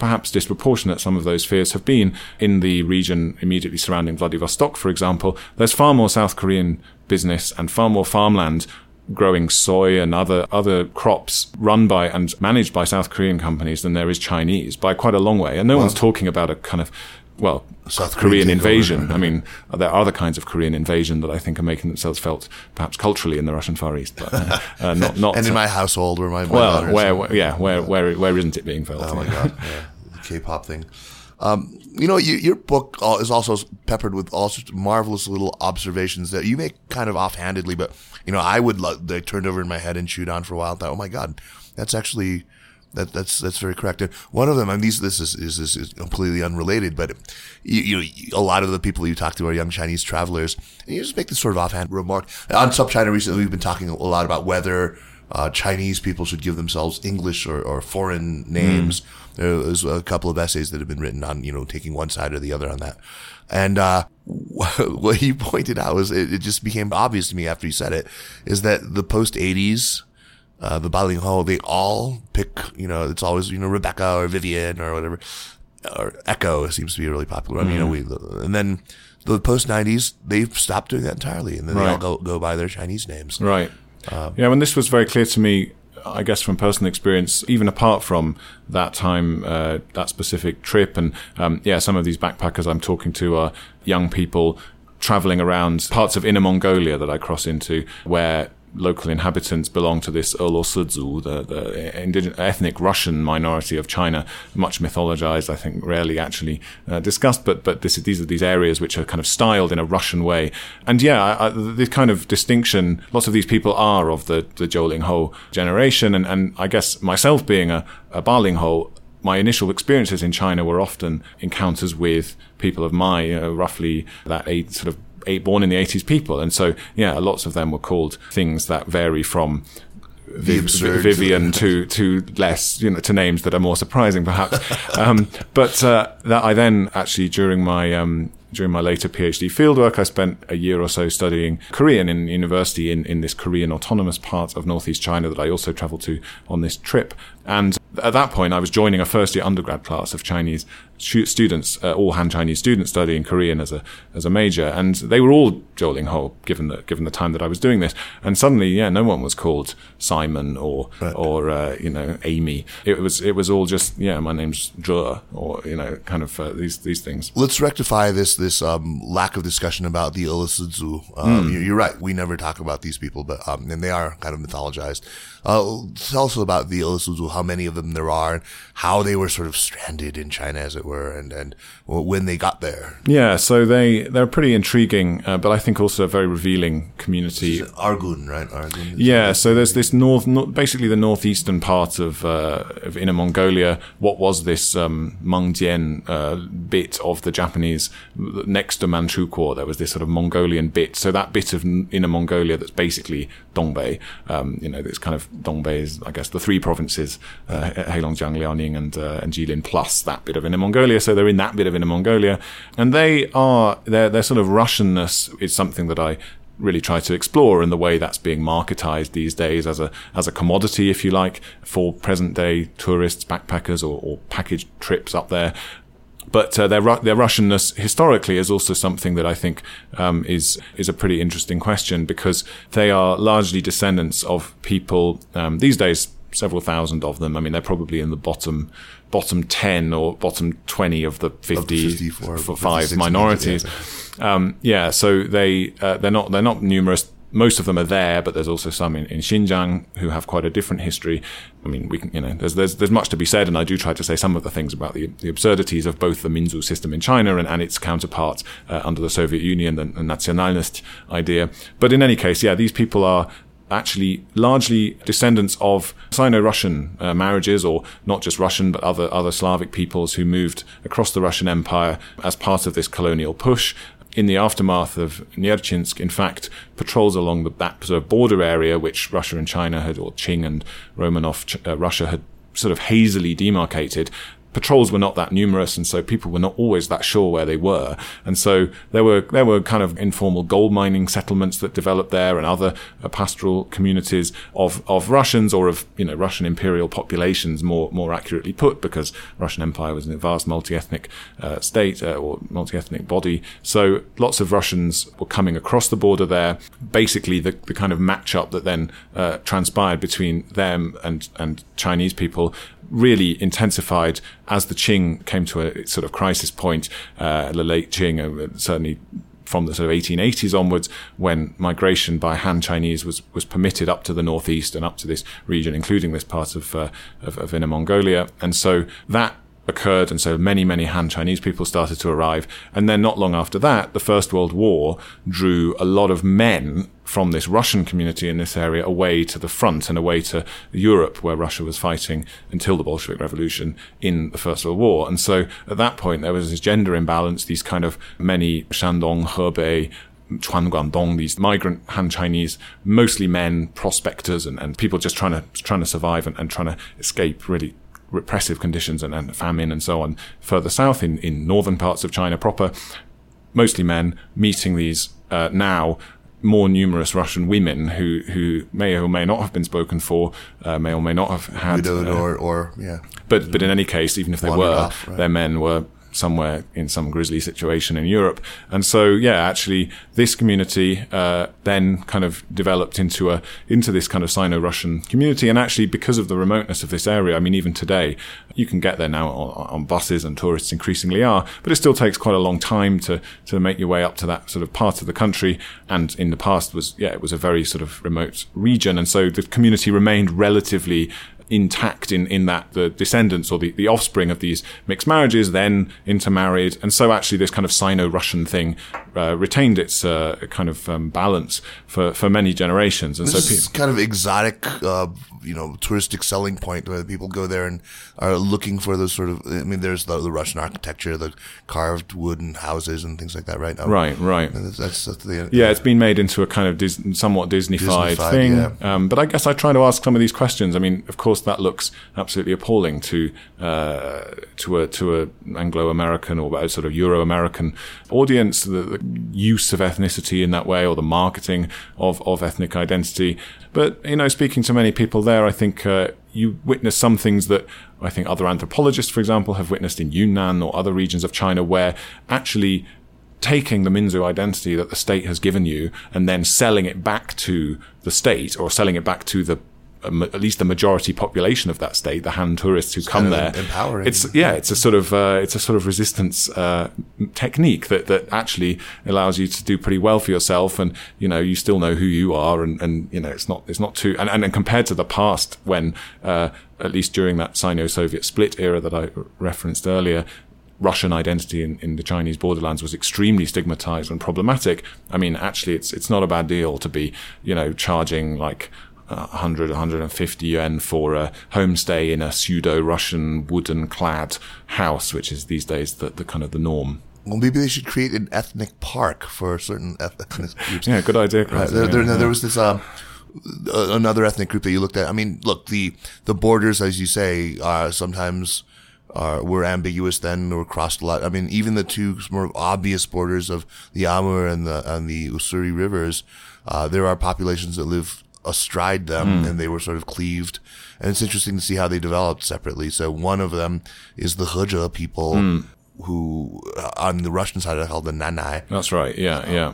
perhaps disproportionate some of those fears have been in the region immediately surrounding Vladivostok, for example. There's far more South Korean business and far more farmland growing soy and other other crops run by and managed by South Korean companies than there is Chinese by quite a long way. And no well, one's talking about a kind of well, South Korean invasion. I mean, there are other kinds of Korean invasion that I think are making themselves felt, perhaps culturally, in the Russian Far East, but uh, uh not not. and in my household, where my, my well, where, where, yeah, where where where isn't it being felt? Oh my god, yeah. K-pop thing. Um, you know, you, your book is also peppered with all sorts of marvelous little observations that you make kind of offhandedly, but you know, I would lo- they turned over in my head and chewed on for a while. And thought, oh my god, that's actually that, that's that's very correct. And one of them, I mean, these this is, is, is completely unrelated, but you, you, know, a lot of the people you talk to are young Chinese travelers, and you just make this sort of offhand remark on SupChina. Recently, we've been talking a lot about whether uh, Chinese people should give themselves English or, or foreign names. Mm. There's a couple of essays that have been written on you know taking one side or the other on that, and uh, what he pointed out was it, it just became obvious to me after he said it is that the post '80s uh, the Balingho, they all pick, you know, it's always, you know, Rebecca or Vivian or whatever. Or Echo seems to be really popular. I mean, mm-hmm. you know, mm-hmm. we, and then the post 90s, they've stopped doing that entirely. And then right. they all go, go by their Chinese names. Right. Uh, yeah, when this was very clear to me, I guess from personal experience, even apart from that time, uh, that specific trip, and um, yeah, some of these backpackers I'm talking to are young people traveling around parts of Inner Mongolia that I cross into, where local inhabitants belong to this Eluosizu, the, the indigenous, ethnic Russian minority of China, much mythologized, I think rarely actually uh, discussed, but, but this, these are these areas which are kind of styled in a Russian way. And yeah, I, the kind of distinction, lots of these people are of the, the Zhou Ling Ho generation. And, and I guess myself being a, a Ba Ling Ho, my initial experiences in China were often encounters with people of my uh, roughly that age, sort of born in the 80s people. And so, yeah, lots of them were called things that vary from Viv, Vivian to to less you know to names that are more surprising perhaps um, but uh, that I then actually during my um, during my later PhD fieldwork, I spent a year or so studying Korean in university in, in this Korean autonomous part of northeast China that I also traveled to on this trip. And at that point, I was joining a first year undergrad class of Chinese students, uh, all Han Chinese students studying Korean as a as a major, and they were all Zhou Ling Ho given the given the time that I was doing this. And suddenly, yeah, no one was called Simon or right. or uh, you know Amy. It was it was all just yeah, my name's Zhe or you know kind of uh, these these things. Let's rectify this this um, lack of discussion about the Eluosizu. Um, mm. You're right. We never talk about these people, but um, and they are kind of mythologized. Uh, tell us about the Eluosizu, how many of them there are, and how they were sort of stranded in China, as it were, and and when they got there. Yeah, so they they're pretty intriguing, uh, but I think also a very revealing community. Argun, right? Argun. Yeah, so there's this north, basically the northeastern part of uh, of Inner Mongolia. What was this um, Mengjiang uh, bit of the Japanese next to Manchukuo? There was this sort of Mongolian bit. So that bit of Inner Mongolia that's basically Dongbei. Um, you know, this kind of Dongbei is, I guess, the three provinces, uh, Heilongjiang, Liaoning, and, uh, and Jilin, plus that bit of Inner Mongolia. So they're in that bit of Inner Mongolia. And they are, their, their sort of Russianness is something that I really try to explore in the way that's being marketized these days as a as a commodity, if you like, for present day tourists, backpackers, or, or package trips up there. But uh, their their Russianness historically is also something that I think um, is is a pretty interesting question because they are largely descendants of people um, these days, several thousand of them. I mean, they're probably in the bottom bottom ten or bottom twenty of the fifty of five minorities. Yeah. Um, yeah, so they uh, they're not they're not numerous most of them are there, but there's also some in, in Xinjiang who have quite a different history. I mean, we can, you know, there's, there's, there's much to be said, and I do try to say some of the things about the, the absurdities of both the Minzu system in China and, and its counterpart uh, under the Soviet Union, the, the nationalist idea. But in any case, yeah, these people are actually largely descendants of Sino-Russian uh, marriages, or not just Russian, but other other Slavic peoples who moved across the Russian Empire as part of this colonial push. In the aftermath of Nerchinsk, in fact, patrols along the, that sort of border area, which Russia and China had, or Qing and Romanov uh, Russia had sort of hazily demarcated, patrols were not that numerous, and so people were not always that sure where they were. And so there were there were kind of informal gold mining settlements that developed there, and other uh, pastoral communities of of Russians or of you know Russian imperial populations, more more accurately put, because Russian Empire was a vast multi-ethnic uh, state uh, or multi-ethnic body. So lots of Russians were coming across the border there. Basically, the the kind of matchup that then uh, transpired between them and and Chinese people really intensified as the Qing came to a sort of crisis point, uh, the late Qing, uh, certainly from the sort of 1880s onwards, when migration by Han Chinese was, was permitted up to the northeast and up to this region, including this part of, uh, of, of Inner Mongolia. And so that occurred, and so many, many Han Chinese people started to arrive. And then not long after that, the First World War drew a lot of men from this Russian community in this area away to the front and away to Europe, where Russia was fighting until the Bolshevik Revolution in the First World War. And so at that point, there was this gender imbalance, these kind of many Shandong, Hebei, Chuang Guandong, these migrant Han Chinese, mostly men, prospectors, and, and people just trying to trying to survive and, and trying to escape really repressive conditions and, and famine and so on further south in, in northern parts of China proper, mostly men meeting these uh, now more numerous Russian women who who may or may not have been spoken for, uh, may or may not have had widowed uh, or or yeah. But but in any case, even if they were, off, right. their men were somewhere in some grisly situation in Europe. And so, yeah, actually, this community uh, then kind of developed into a into this kind of Sino-Russian community. And actually, because of the remoteness of this area, I mean, even today, you can get there now on, on, buses, and tourists increasingly are. But it still takes quite a long time to to make your way up to that sort of part of the country. And in the past, was yeah, it was a very sort of remote region, and so the community remained relatively intact in, in that the descendants or the, the offspring of these mixed marriages then intermarried. And so actually this kind of Sino-Russian thing uh, retained its uh, kind of um, balance for, for many generations. And this so kind of exotic, uh, you know, touristic selling point where people go there and are looking for those sort of, I mean, there's the, the Russian architecture, the carved wooden houses and things like that, right? Now. Right, right. That's, that's, the, yeah, it's been made into a kind of Dis- somewhat Disneyfied, Disneyfied thing. Yeah. Um, but I guess I try to ask some of these questions. I mean, of course, that looks absolutely appalling to uh, to a to a Anglo American or a sort of Euro American audience. The, the, use of ethnicity in that way, or the marketing of of ethnic identity. But you know, speaking to many people there, I think uh, you witness some things that I think other anthropologists, for example, have witnessed in Yunnan or other regions of China, where actually taking the Minzu identity that the state has given you and then selling it back to the state or selling it back to the at least the majority population of that state, the Han tourists who it's come there. Empowering. It's yeah, it's a sort of uh, it's a sort of resistance uh, technique that that actually allows you to do pretty well for yourself, and you know you still know who you are, and and you know it's not it's not too and and, and compared to the past when uh, at least during that Sino-Soviet split era that I referenced earlier, Russian identity in, in the Chinese borderlands was extremely stigmatized and problematic. I mean, actually, it's it's not a bad deal to be, you know, charging like Uh, 100, 150 yuan for a homestay in a pseudo Russian wooden clad house, which is these days the, the kind of the norm. Well, maybe they should create an ethnic park for certain ethnic groups. yeah, good idea. Uh, right. There, there, yeah. there, was this um, uh, another ethnic group that you looked at. I mean, look, the the borders, as you say, are sometimes are were ambiguous then or crossed a lot. I mean, even the two more obvious borders of the Amur and the and the Ussuri rivers, uh, there are populations that live astride them mm. and they were sort of cleaved. And it's interesting to see how they developed separately. So one of them is the Hezhe people mm. who uh, on the Russian side are called the Nanai. That's right. Yeah. Yeah.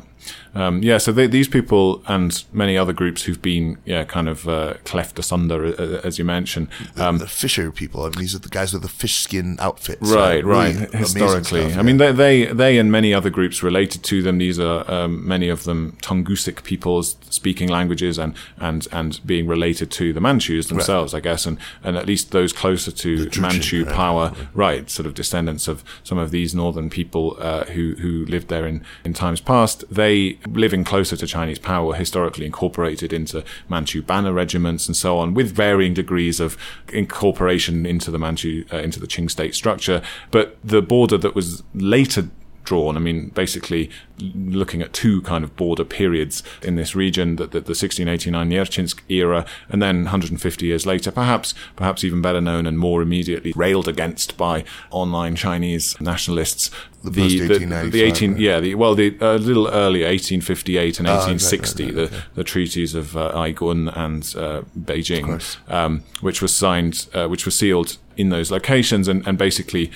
Um, yeah, so they, these people and many other groups who've been, yeah, kind of uh, cleft asunder, uh, as you mentioned. Um, the, the, fisher people. I mean, these are the guys with the fish skin outfits. Right, right. Historically, stuff, yeah. I mean, they, they, they and many other groups related to them. These are um, many of them Tungusic peoples speaking languages and and and being related to the Manchus themselves, right. I guess, and and at least those closer to Manchu right. power, right, sort of descendants of some of these northern people uh, who who lived there in in times past. They living closer to Chinese power were historically incorporated into Manchu banner regiments and so on, with varying degrees of incorporation into the Manchu uh, into the Qing state structure. But the border that was later drawn. I mean, basically looking at two kind of border periods in this region, the, the, the 1689 Nerchinsk era, and then 150 years later, perhaps, perhaps even better known and more immediately railed against by online Chinese nationalists. The, the, the, the 18, yeah, the, well, the a uh, little earlier, 1858 and 1860, right, right, right, the, the treaties of uh, Aigun and uh, Beijing, um, which was signed, uh, which was sealed in those locations, and, and basically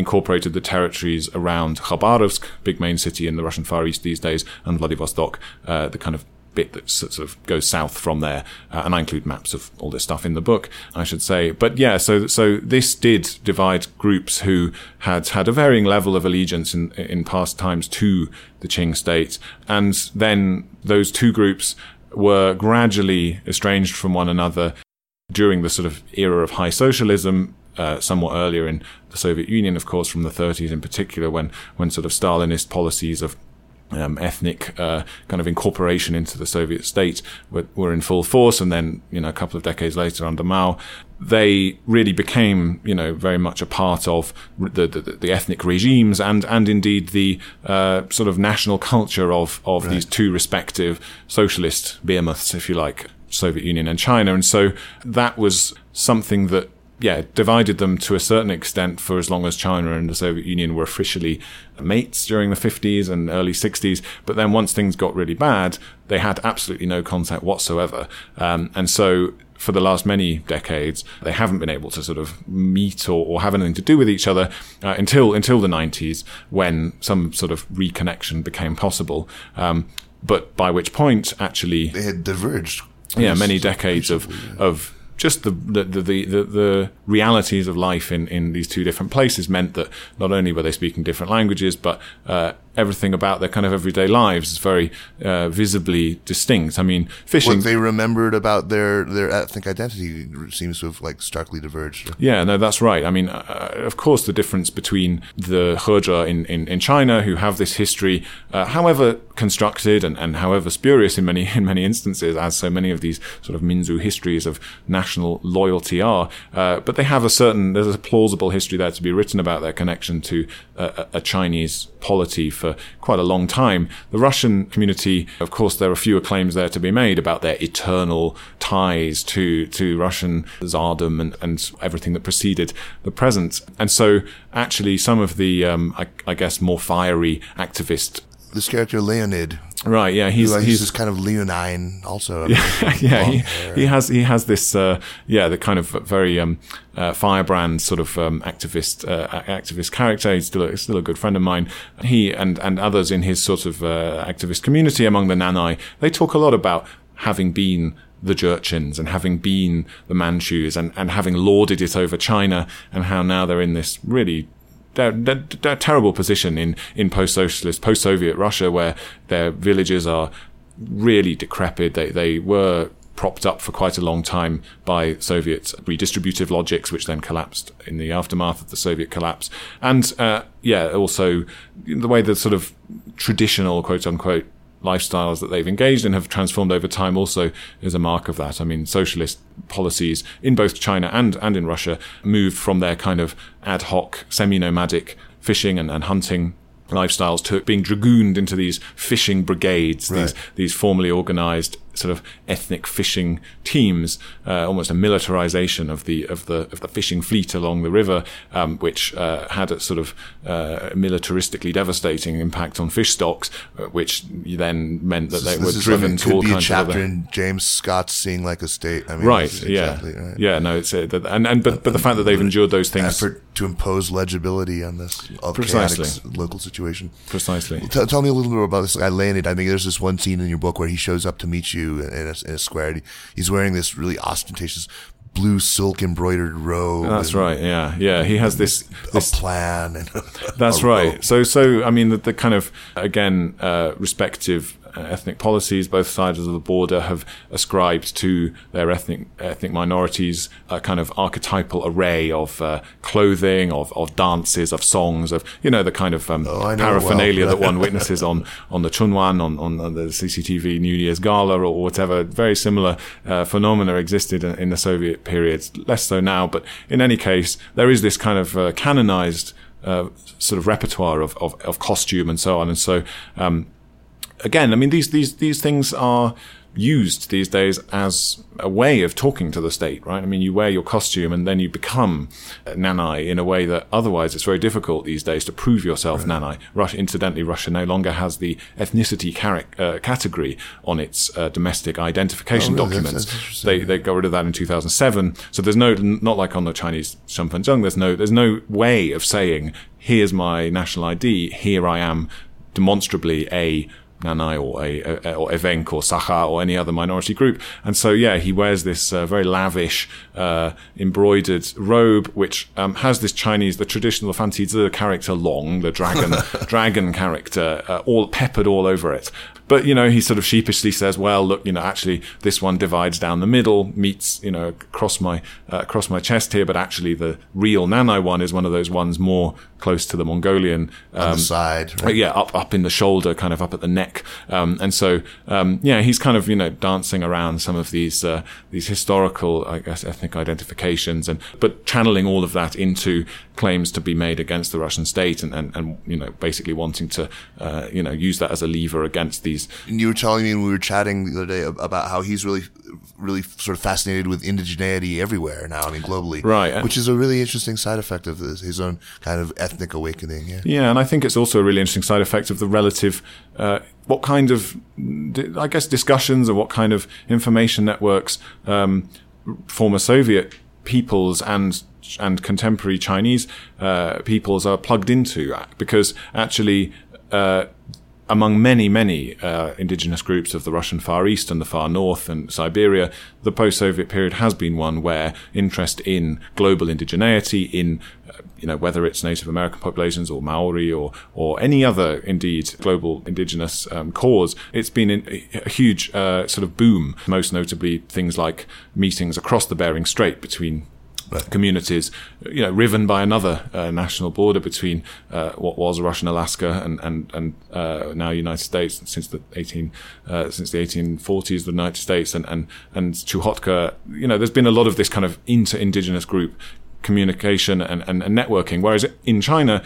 incorporated the territories around Khabarovsk, big main city in the Russian Far East these days, and Vladivostok, uh, the kind of bit that sort of goes south from there. Uh, and I include maps of all this stuff in the book, I should say. But yeah, so so this did divide groups who had had a varying level of allegiance in in past times to the Qing state, and then those two groups were gradually estranged from one another during the sort of era of high socialism uh, somewhat earlier in the Soviet Union, of course, from the 30s in particular, when when sort of Stalinist policies of um, ethnic uh, kind of incorporation into the Soviet state were, were, in full force, and then you know a couple of decades later under Mao, they really became you know very much a part of the the, the ethnic regimes and and indeed the uh, sort of national culture of of right. these two respective socialist behemoths, if you like, Soviet Union and China, and so that was something that yeah, divided them to a certain extent for as long as China and the Soviet Union were officially mates during the 50s and early 60s. But then once things got really bad, they had absolutely no contact whatsoever. Um, and so for the last many decades, they haven't been able to sort of meet or, or have anything to do with each other uh, until until the 90s, when some sort of reconnection became possible. Um, but by which point, actually, they had diverged. Yeah, many decades of of just the the, the the, the realities of life in in these two different places meant that not only were they speaking different languages, but uh, everything about their kind of everyday lives is very uh, visibly distinct. I mean, fishing. What they remembered about their their ethnic identity seems to have like starkly diverged. Yeah, no, that's right. I mean, uh, of course, the difference between the Hezhe in, in, in China, who have this history, uh, however constructed and, and however spurious in many in many instances, as so many of these sort of Minzu histories of national loyalty are, uh, but they have a certain there's a plausible history there to be written about their connection to a, a Chinese polity for quite a long time. The Russian community, of course, there are fewer claims there to be made about their eternal ties to, to Russian tsardom and, and everything that preceded the present. And so actually some of the, um, I, I guess, more fiery activist this character Leonid. Right. Yeah. He's he's, he's kind of leonine also. I mean, yeah. yeah he, he, has he has this uh, yeah the kind of very um, uh, firebrand sort of um, activist uh, activist character. He's still a, still a good friend of mine. He and and others in his sort of uh, activist community among the Nanai. They talk a lot about having been the Jurchens and having been the Manchus and, and having lauded it over China and how now they're in this really they're, they're terrible position in, in post-socialist, post-Soviet Russia where their villages are really decrepit. They, they were propped up for quite a long time by Soviet redistributive logics, which then collapsed in the aftermath of the Soviet collapse. And, uh, yeah, also the way the sort of traditional quote unquote lifestyles that they've engaged in have transformed over time also is a mark of that. I mean, socialist policies in both China and, and in Russia moved from their kind of ad hoc, semi-nomadic fishing and, and hunting lifestyles to being dragooned into these fishing brigades, right. these, these formally organized sort of ethnic fishing teams, uh, almost a militarization of the of the of the fishing fleet along the river, um, which uh, had a sort of uh, militaristically devastating impact on fish stocks, uh, which then meant that they This were driven to all could be a kinds of chapter other. in James Scott's Seeing Like a State. I mean, Right. Yeah. exactly right. Yeah. No. It's uh, and and but but the fact that they've endured those things Effort to impose legibility on this uh, chaotic local situation. precisely. Tell, tell me a little bit about this guy Leonid. I mean, there's this one scene in your book where he shows up to meet you in a, in a square. he- He's wearing this really ostentatious blue silk embroidered robe. That's and right. Yeah. Yeah. He has this A this plan. And That's a right. So, so I mean, the, the kind of again uh, respective ethnic policies, both sides of the border have ascribed to their ethnic ethnic minorities a kind of archetypal array of uh, clothing, of, of dances, of songs, of you know the kind of um, Oh, I know it paraphernalia well. that one witnesses on on the Chunwan, on, on on the CCTV New Year's Gala or whatever. Very similar uh, phenomena existed in, in the Soviet period, less so now. But in any case, there is this kind of uh, canonized uh, sort of repertoire of, of, of costume and so on. And so, um, again, I mean, these, these, these things are used these days as a way of talking to the state, right? I mean, you wear your costume and then you become nanai in a way that otherwise it's very difficult these days to prove yourself nanai. Russia, incidentally, Russia no longer has the ethnicity uh, category on its uh, domestic identification Oh, really? Documents. that's interesting, they, they got rid of that in 2007. So there's no, not like on the Chinese Shenfenzheng, there's no, there's no way of saying, here's my national ID, here I am demonstrably a Nanai or a, a or Evenk or Sakha or any other minority group. And so, yeah, he wears this uh, very lavish uh, embroidered robe, which um, has this Chinese, the traditional Zi character Long, the dragon dragon character, uh, all peppered all over it. But you know, he sort of sheepishly says, "Well, look, you know, actually, this one divides down the middle, meets, you know, across my uh, across my chest here, but actually, the real Nanai one is one of those ones more close to the Mongolian on um, the side. uh, Right? yeah, up up in the shoulder, kind of up at the neck, um, and so um, yeah, he's kind of you know dancing around some of these uh, these historical, I guess, ethnic identifications, and but channeling all of that into claims to be made against the Russian state, and and, and you know basically wanting to uh, you know use that as a lever against these. And you were telling me when we were chatting the other day about how he's really, really sort of fascinated with indigeneity everywhere now. I mean, globally, Right. Which is a really interesting side effect of this, his own kind of ethnic awakening. Yeah. Yeah, and I think it's also a really interesting side effect of the relative, uh, what kind of, I guess, discussions or what kind of information networks um, former Soviet peoples and and contemporary Chinese uh, peoples are plugged into, because actually. Uh, among many, many uh, indigenous groups of the Russian Far East and the Far North and Siberia, the post-Soviet period has been one where interest in global indigeneity, in uh, you know whether it's Native American populations or Maori or or any other indeed global indigenous um, cause, it's been a huge uh, sort of boom. Most notably, things like meetings across the Bering Strait between communities, you know, riven by another uh, national border between uh, what was Russian Alaska and and and uh, now United States since the eighteen uh, since the eighteen forties, the United States and and and Chukotka. You know, there's been a lot of this kind of inter-indigenous group communication and, and, and networking, whereas in China,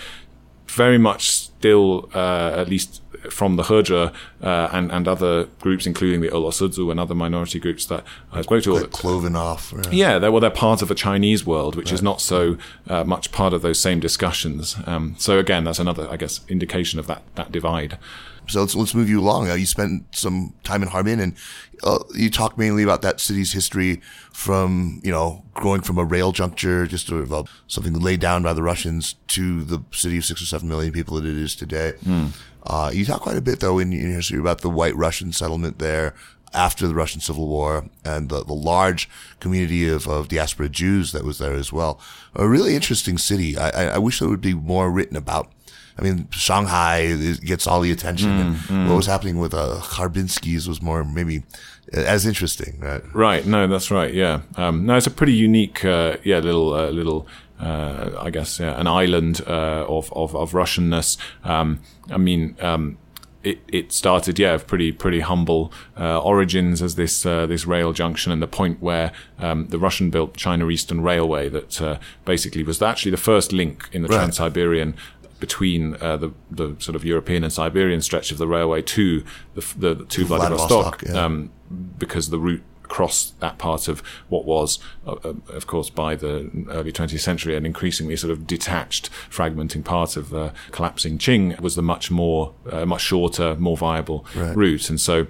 very much still, uh, at least from the Hezhe uh, and and other groups, including the Eluosizu and other minority groups that I spoke to. Like cloven off. right? Yeah, they're, well, they're part of a Chinese world, which is not so uh, much part of those same discussions. Um, so again, that's another, I guess, indication of that that divide. So let's let's move you along. Uh, you spent some time in Harbin, and uh, you talked mainly about that city's history from you know growing from a rail juncture, just sort of uh, something laid down by the Russians, to the city of six or seven million people that it is today. Uh, you talk quite a bit though in, in your history about the white Russian settlement there after the Russian Civil War and the, the large community of, of diaspora Jews that was there as well. A really interesting city. I, I, I wish there would be more written about. I mean, Shanghai gets all the attention. and What was happening with uh, Harbinskis was more maybe uh, as interesting. Right? Right. No, that's right. Yeah. Um, no, it's a pretty unique, uh, yeah, little, uh, little, I guess, yeah, an island uh, of, of of Russianness. Um, I mean. Um, it, it started, yeah, pretty pretty humble uh, origins as this uh, this rail junction, and the point where um, the Russian-built China Eastern Railway that uh, basically was actually the first link in the Right. Trans-Siberian between uh, the the sort of European and Siberian stretch of the railway to the, the to Vladivostok. Vladivostok, yeah. Um, because the route across that part of what was, uh, uh, of course, by the early 20th century, an increasingly sort of detached, fragmenting part of uh, collapsing Qing was the much more, uh, much shorter, more viable right. route. And so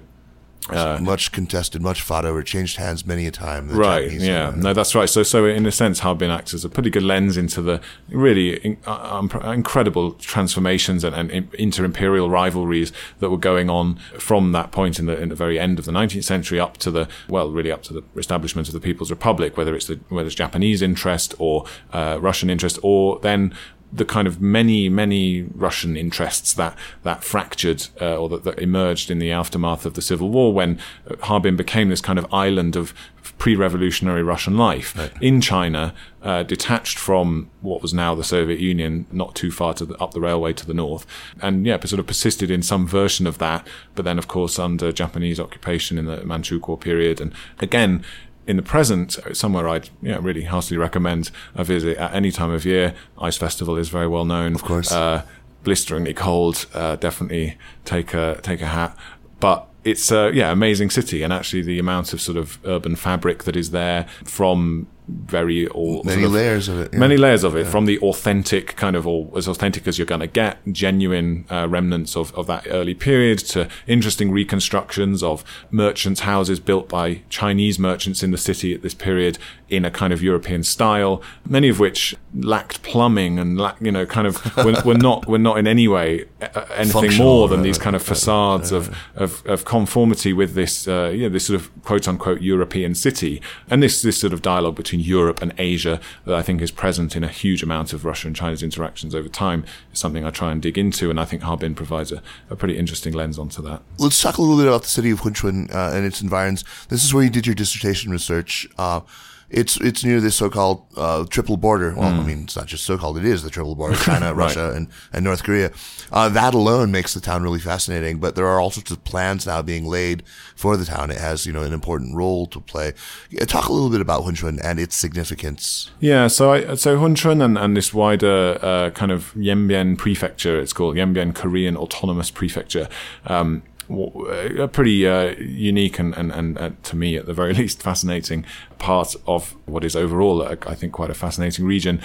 uh, much contested, much fought over, changed hands many a time. Right, Japanese yeah, no, that's right. So, so in a sense, Harbin acts as a pretty good lens into the really in, uh, um, incredible transformations and, and inter-imperial rivalries that were going on from that point in the, in the very end of the 19th century up to the well, really up to the establishment of the People's Republic, whether it's the whether it's Japanese interest or uh, Russian interest, or then the kind of many, many Russian interests that that fractured uh, or that, that, emerged in the aftermath of the civil war, when Harbin became this kind of island of pre-revolutionary Russian life right. in China, uh, detached from what was now the Soviet Union, not too far the, up the railway to the north, and yeah, sort of persisted in some version of that. But then, of course, under Japanese occupation in the Manchukuo period, and again, in the present, somewhere I'd you know, really heartily recommend a visit at any time of year. Ice Festival is very well known. Of course. Uh, blisteringly cold. Uh, definitely take a take a hat. But it's a yeah amazing city, and actually the amount of sort of urban fabric that is there from very all many sort of, layers of it. Yeah. Many layers of it, yeah. from the authentic kind of, or as authentic as you're going to get, genuine uh, remnants of, of that early period, to interesting reconstructions of merchants' houses built by Chinese merchants in the city at this period in a kind of European style, many of which lacked plumbing and lack, you know, kind of were, were not were not in any way uh, anything more than these kind of facades of, of, of conformity with this, uh, you know, this sort of quote unquote European city, and this this sort of dialogue between between Europe and Asia that I think is present in a huge amount of Russia and China's interactions over time is something I try and dig into. And I think Harbin provides a, a pretty interesting lens onto that. Let's talk a little bit about the city of Hunchun uh, and its environs. This is where you did your dissertation research. Uh, it's it's near this so-called uh, triple border. Well, mm. I mean, it's not just so-called; it is the triple border: China, right. Russia, and, and North Korea. Uh, that alone makes the town really fascinating. But there are all sorts of plans now being laid for the town. It has you know an important role to play. Talk a little bit about Hunchun and its significance. Yeah, so I, so Hunchun and, and this wider uh, kind of Yanbian prefecture, it's called Yanbian Korean Autonomous Prefecture. Um, a pretty uh, unique and, and, and to me at the very least fascinating part of what is overall uh, I think quite a fascinating region.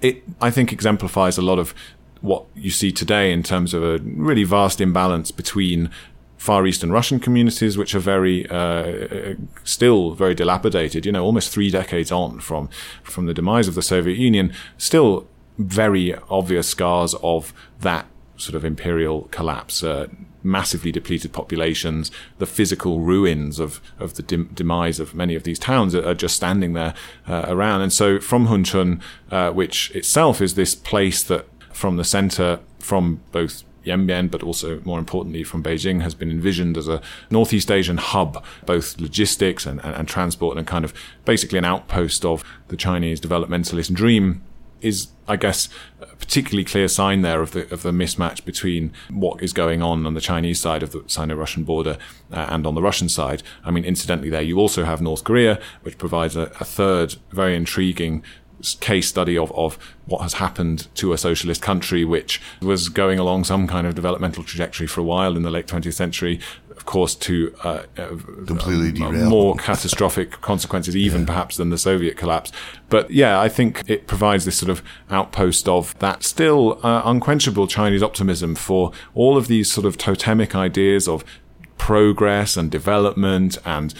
It I think exemplifies a lot of what you see today in terms of a really vast imbalance between Far Eastern Russian communities, which are very uh, still very dilapidated. You know, almost three decades on from from the demise of the Soviet Union, still very obvious scars of that sort of imperial collapse. Uh, massively depleted populations, the physical ruins of, of the demise of many of these towns are, are just standing there uh, around. And so from Hunchun, uh, which itself is this place that from the center, from both Yanbian, but also more importantly from Beijing, has been envisioned as a Northeast Asian hub, both logistics and, and, and, transport, and kind of basically an outpost of the Chinese developmentalist dream is, I guess, a particularly clear sign there of the of the mismatch between what is going on on the Chinese side of the Sino-Russian border uh, and on the Russian side. I mean, incidentally, there you also have North Korea, which provides a, a third very intriguing case study of, of what has happened to a socialist country which was going along some kind of developmental trajectory for a while in the late 20th century of course, to uh, uh completely uh, more catastrophic consequences, even yeah. perhaps than the Soviet collapse. But yeah, I think it provides this sort of outpost of that still uh, unquenchable Chinese optimism for all of these sort of totemic ideas of progress and development and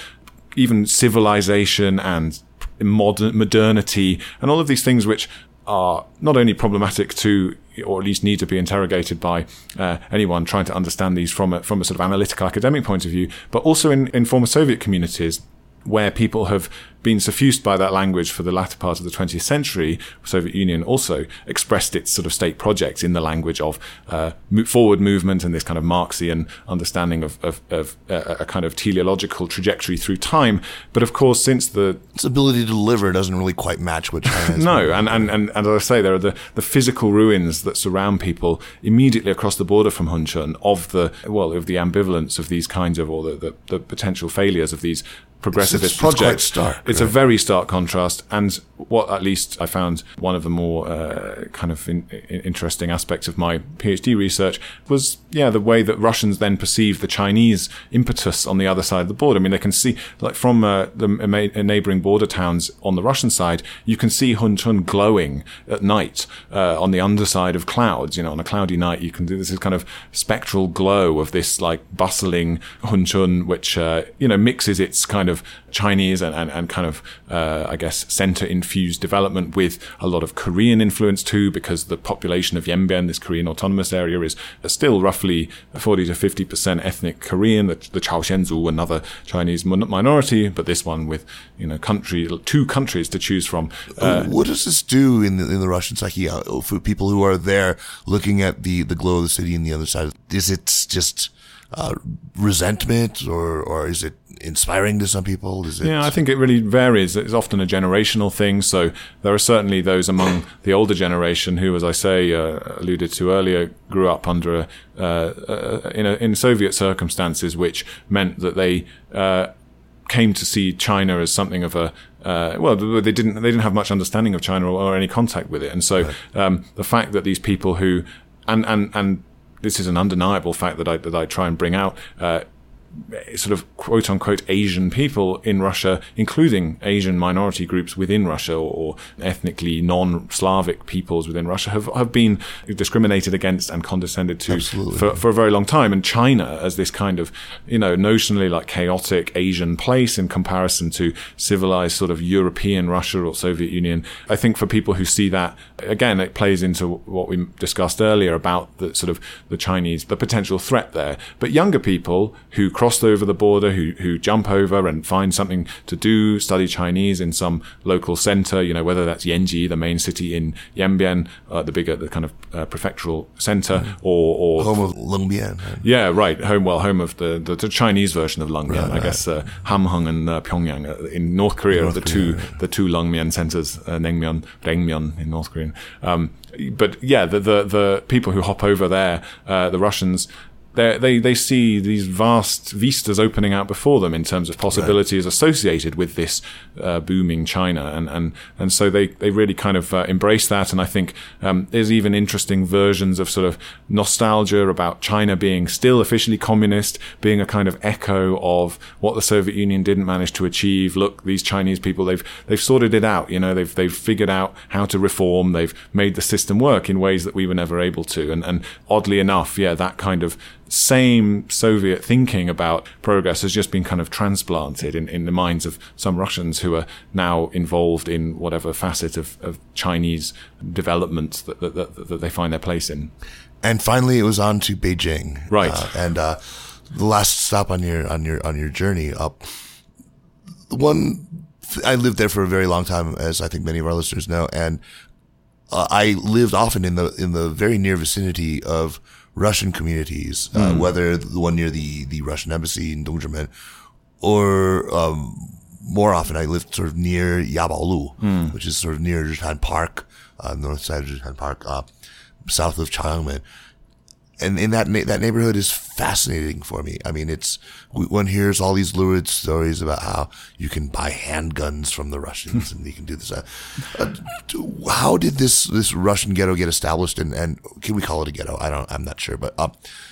even civilization and modern modernity and all of these things which are not only problematic to or at least need to be interrogated by uh, anyone trying to understand these from a, from a sort of analytical academic point of view, but also in, in former Soviet communities where people have been suffused by that language for the latter part of the 20th century, Soviet Union also expressed its sort of state projects in the language of uh, forward movement and this kind of Marxian understanding of, of, of uh, a kind of teleological trajectory through time. But of course, since the its ability to deliver doesn't really quite match what China no, and, and, and, and as I say, there are the, the physical ruins that surround people immediately across the border from Hunchun of the, well, of the ambivalence of these kinds of, or the, the, the potential failures of these progressivist it's, it's project. stark, it's right? a very stark contrast. And what at least I found one of the more uh, kind of in, in interesting aspects of my PhD research was, yeah, the way that Russians then perceive the Chinese impetus on the other side of the border. I mean, they can see, like from uh, the neighboring border towns on the Russian side, you can see Hunchun glowing at night uh, on the underside of clouds. You know, on a cloudy night, you can do this kind of spectral glow of this like bustling Hunchun, which, uh, you know, mixes its kind of Chinese and, and, and kind of, uh, I guess, center infused development with a lot of Korean influence too, because the population of Yanbian, this Korean autonomous area, is still roughly 40 to 50% ethnic Korean, the, the Chaoxianzu, another Chinese minority, but this one with, you know, country, two countries to choose from. Uh, what does this do in the, in the Russian psyche uh, for people who are there looking at the, the glow of the city and the other side? Is it just, uh, resentment or, or is it inspiring to some people? Is it? Yeah, I think it really varies. It's often a generational thing. So there are certainly those among the older generation who, as I say, uh, alluded to earlier, grew up under a, uh, uh, in, a, in Soviet circumstances, which meant that they uh, came to see China as something of a uh, well, they didn't they didn't have much understanding of China or, or any contact with it, and so um, the fact that these people who and and and this is an undeniable fact that I that I try and bring out. Uh, Eh, sort of quote unquote Asian people in Russia, including Asian minority groups within Russia or, ethnically non-Slavic peoples within Russia have, have been discriminated against and condescended to for, for a very long time. And China as this kind of, you know, notionally like chaotic Asian place in comparison to civilized sort of European Russia or Soviet Union. I think for people who see that, again, it plays into what we discussed earlier about the sort of the Chinese, the potential threat there. But younger people who cross crossed over the border, who, who jump over and find something to do, study Chinese in some local center, you know, whether that's Yanji, the main city in Yanbian, uh, the bigger, the kind of uh, prefectural center, mm-hmm. or, or home of Lengmian. Yeah, right. Home, well, home of the, the, the Chinese version of Lengmian. Right, I guess uh, Hamhung and uh, Pyongyang uh, in North Korea North are the Korea, two right. the two Lengmian centers, uh, Naengmyeon, Daengmyeon in North Korean. Um, but yeah, the, the, the people who hop over there, uh, the Russians, they they see these vast vistas opening out before them in terms of possibilities right. associated with this uh, booming China, and and and so they they really kind of uh, embrace that. And I think um, there's even interesting versions of sort of nostalgia about China being still officially communist, being a kind of echo of what the Soviet Union didn't manage to achieve. Look, these Chinese people they've they've sorted it out. You know, they've they've figured out how to reform. They've made the system work in ways that we were never able to. And and oddly enough, yeah, that kind of same Soviet thinking about progress has just been kind of transplanted in, in the minds of some Russians who are now involved in whatever facet of, of Chinese development that, that, that, that, they find their place in. And finally, it was on to Beijing. Right. Uh, and uh, the last stop on your on your on your journey up. One, I lived there for a very long time, as I think many of our listeners know, and uh, I lived often in the in the very near vicinity of Russian communities, mm. uh, hmm. whether the one near the, the Russian embassy in Dongzhimen or, um, more often I lived sort of near Yabaolu, mm. which is sort of near Ritan Park, uh, north side of Ritan Park, uh, south of Changmen and in that that neighborhood is fascinating for me. I mean, it's one hears all these lurid stories about how you can buy handguns from the Russians and you can do this. Uh, uh, how did this this Russian ghetto get established? And, and can we call it a ghetto? I don't. I'm not sure, but uh,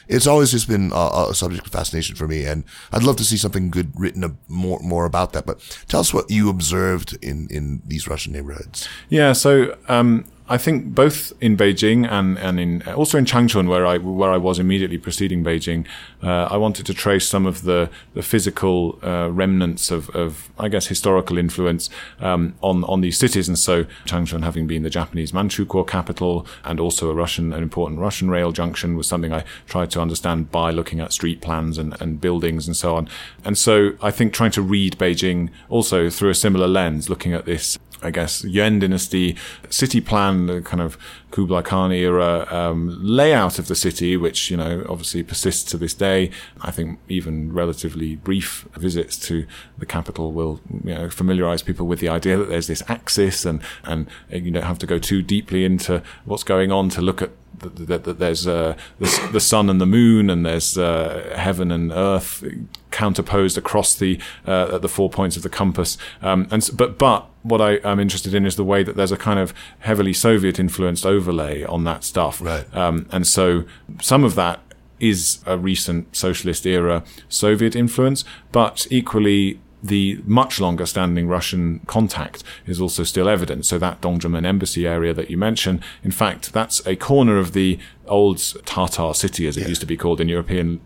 it's always just been a, a, subject of fascination for me, and I'd love to see something good written more more about that. But tell us what you observed in in these Russian neighborhoods. Yeah. So. Um, I think both in Beijing and, and in also in Changchun, where I where I was immediately preceding Beijing, uh, I wanted to trace some of the the physical uh, remnants of, of I guess historical influence um, on on these cities. And so Changchun, having been the Japanese Manchukuo capital and also a Russian an important Russian rail junction, was something I tried to understand by looking at street plans and, and buildings and so on. And so I think trying to read Beijing also through a similar lens, looking at this I guess, Yuan dynasty city plan, the kind of Kublai Khan era um, layout of the city, which, you know, obviously persists to this day. I think even relatively brief visits to the capital will, you know, familiarize people with the idea that there's this axis and, and you don't have to go too deeply into what's going on to look at that, that there's uh, the, the, sun and the moon, and there's uh, heaven and earth counterposed across the uh, the four points of the compass. Um, and but but what I am interested in is the way that there's a kind of heavily Soviet influenced overlay on that stuff. Right. Um, and so some of that is a recent socialist era Soviet influence, but equally the much longer standing Russian contact is also still evident. So that Dongzhimen embassy area that you mentioned, in fact, that's a corner of the old Tatar city, as it yeah. used to be called in European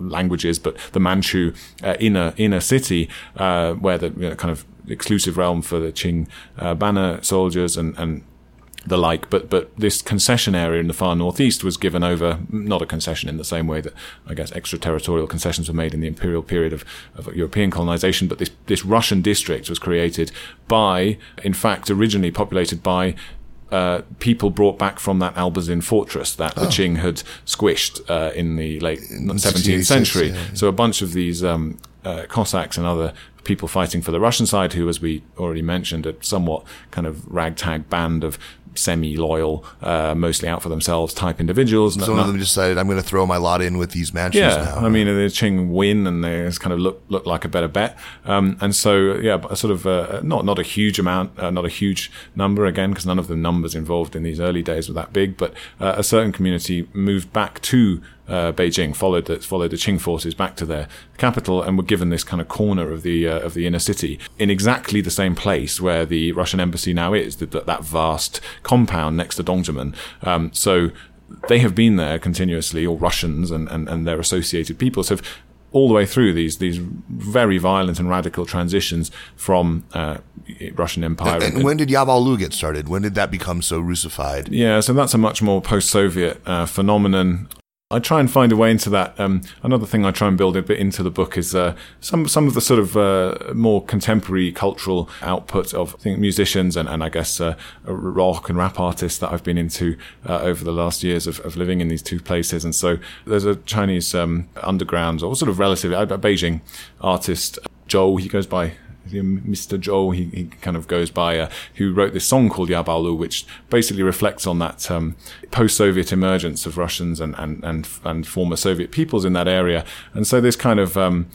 languages, but the Manchu uh, inner inner city, uh, where the you know, kind of exclusive realm for the Qing uh, banner soldiers and, and the like. But but this concession area in the far northeast was given over, not a concession in the same way that I guess extraterritorial concessions were made in the imperial period of, of European colonization. But this this Russian district was created by, in fact, originally populated by. Uh, people brought back from that Albazin fortress that oh. the Qing had squished uh, in the late 17th century. Yeah, yeah. So a bunch of these um, uh, Cossacks and other people fighting for the Russian side, who, as we already mentioned, a somewhat kind of ragtag band of semi-loyal, uh, mostly out for themselves type individuals. Some of them decided, I'm going to throw my lot in with these Manchus yeah, now. I mean, the Qing win and they kind of look look like a better bet. Um, and so, yeah, sort of uh, not not a huge amount, uh, not a huge number again, because none of the numbers involved in these early days were that big. But uh, a certain community moved back to uh, Beijing followed the, followed the Qing forces back to their capital and were given this kind of corner of the uh, of the inner city in exactly the same place where the Russian embassy now is, that, that vast compound next to Dongzhimen. Um, so they have been there continuously, or Russians and, and, and their associated peoples have all the way through these these very violent and radical transitions from uh, Russian Empire. And, and when did Yabaolu get started? When did that become so Russified? Yeah, so that's a much more post-Soviet uh, phenomenon. I try and find a way into that. Um, another thing I try and build a bit into the book is uh, some some of the sort of uh, more contemporary cultural output of I think musicians and, and I guess uh, rock and rap artists that I've been into uh, over the last years of, of, living in these two places. And so there's a Chinese um, underground or sort of relatively Beijing artist, Joel. He goes by Mr. Joe, he, he kind of goes by, uh, who wrote this song called Yabaolu, which basically reflects on that um, post-Soviet emergence of Russians and, and, and, and former Soviet peoples in that area. And so this kind of um,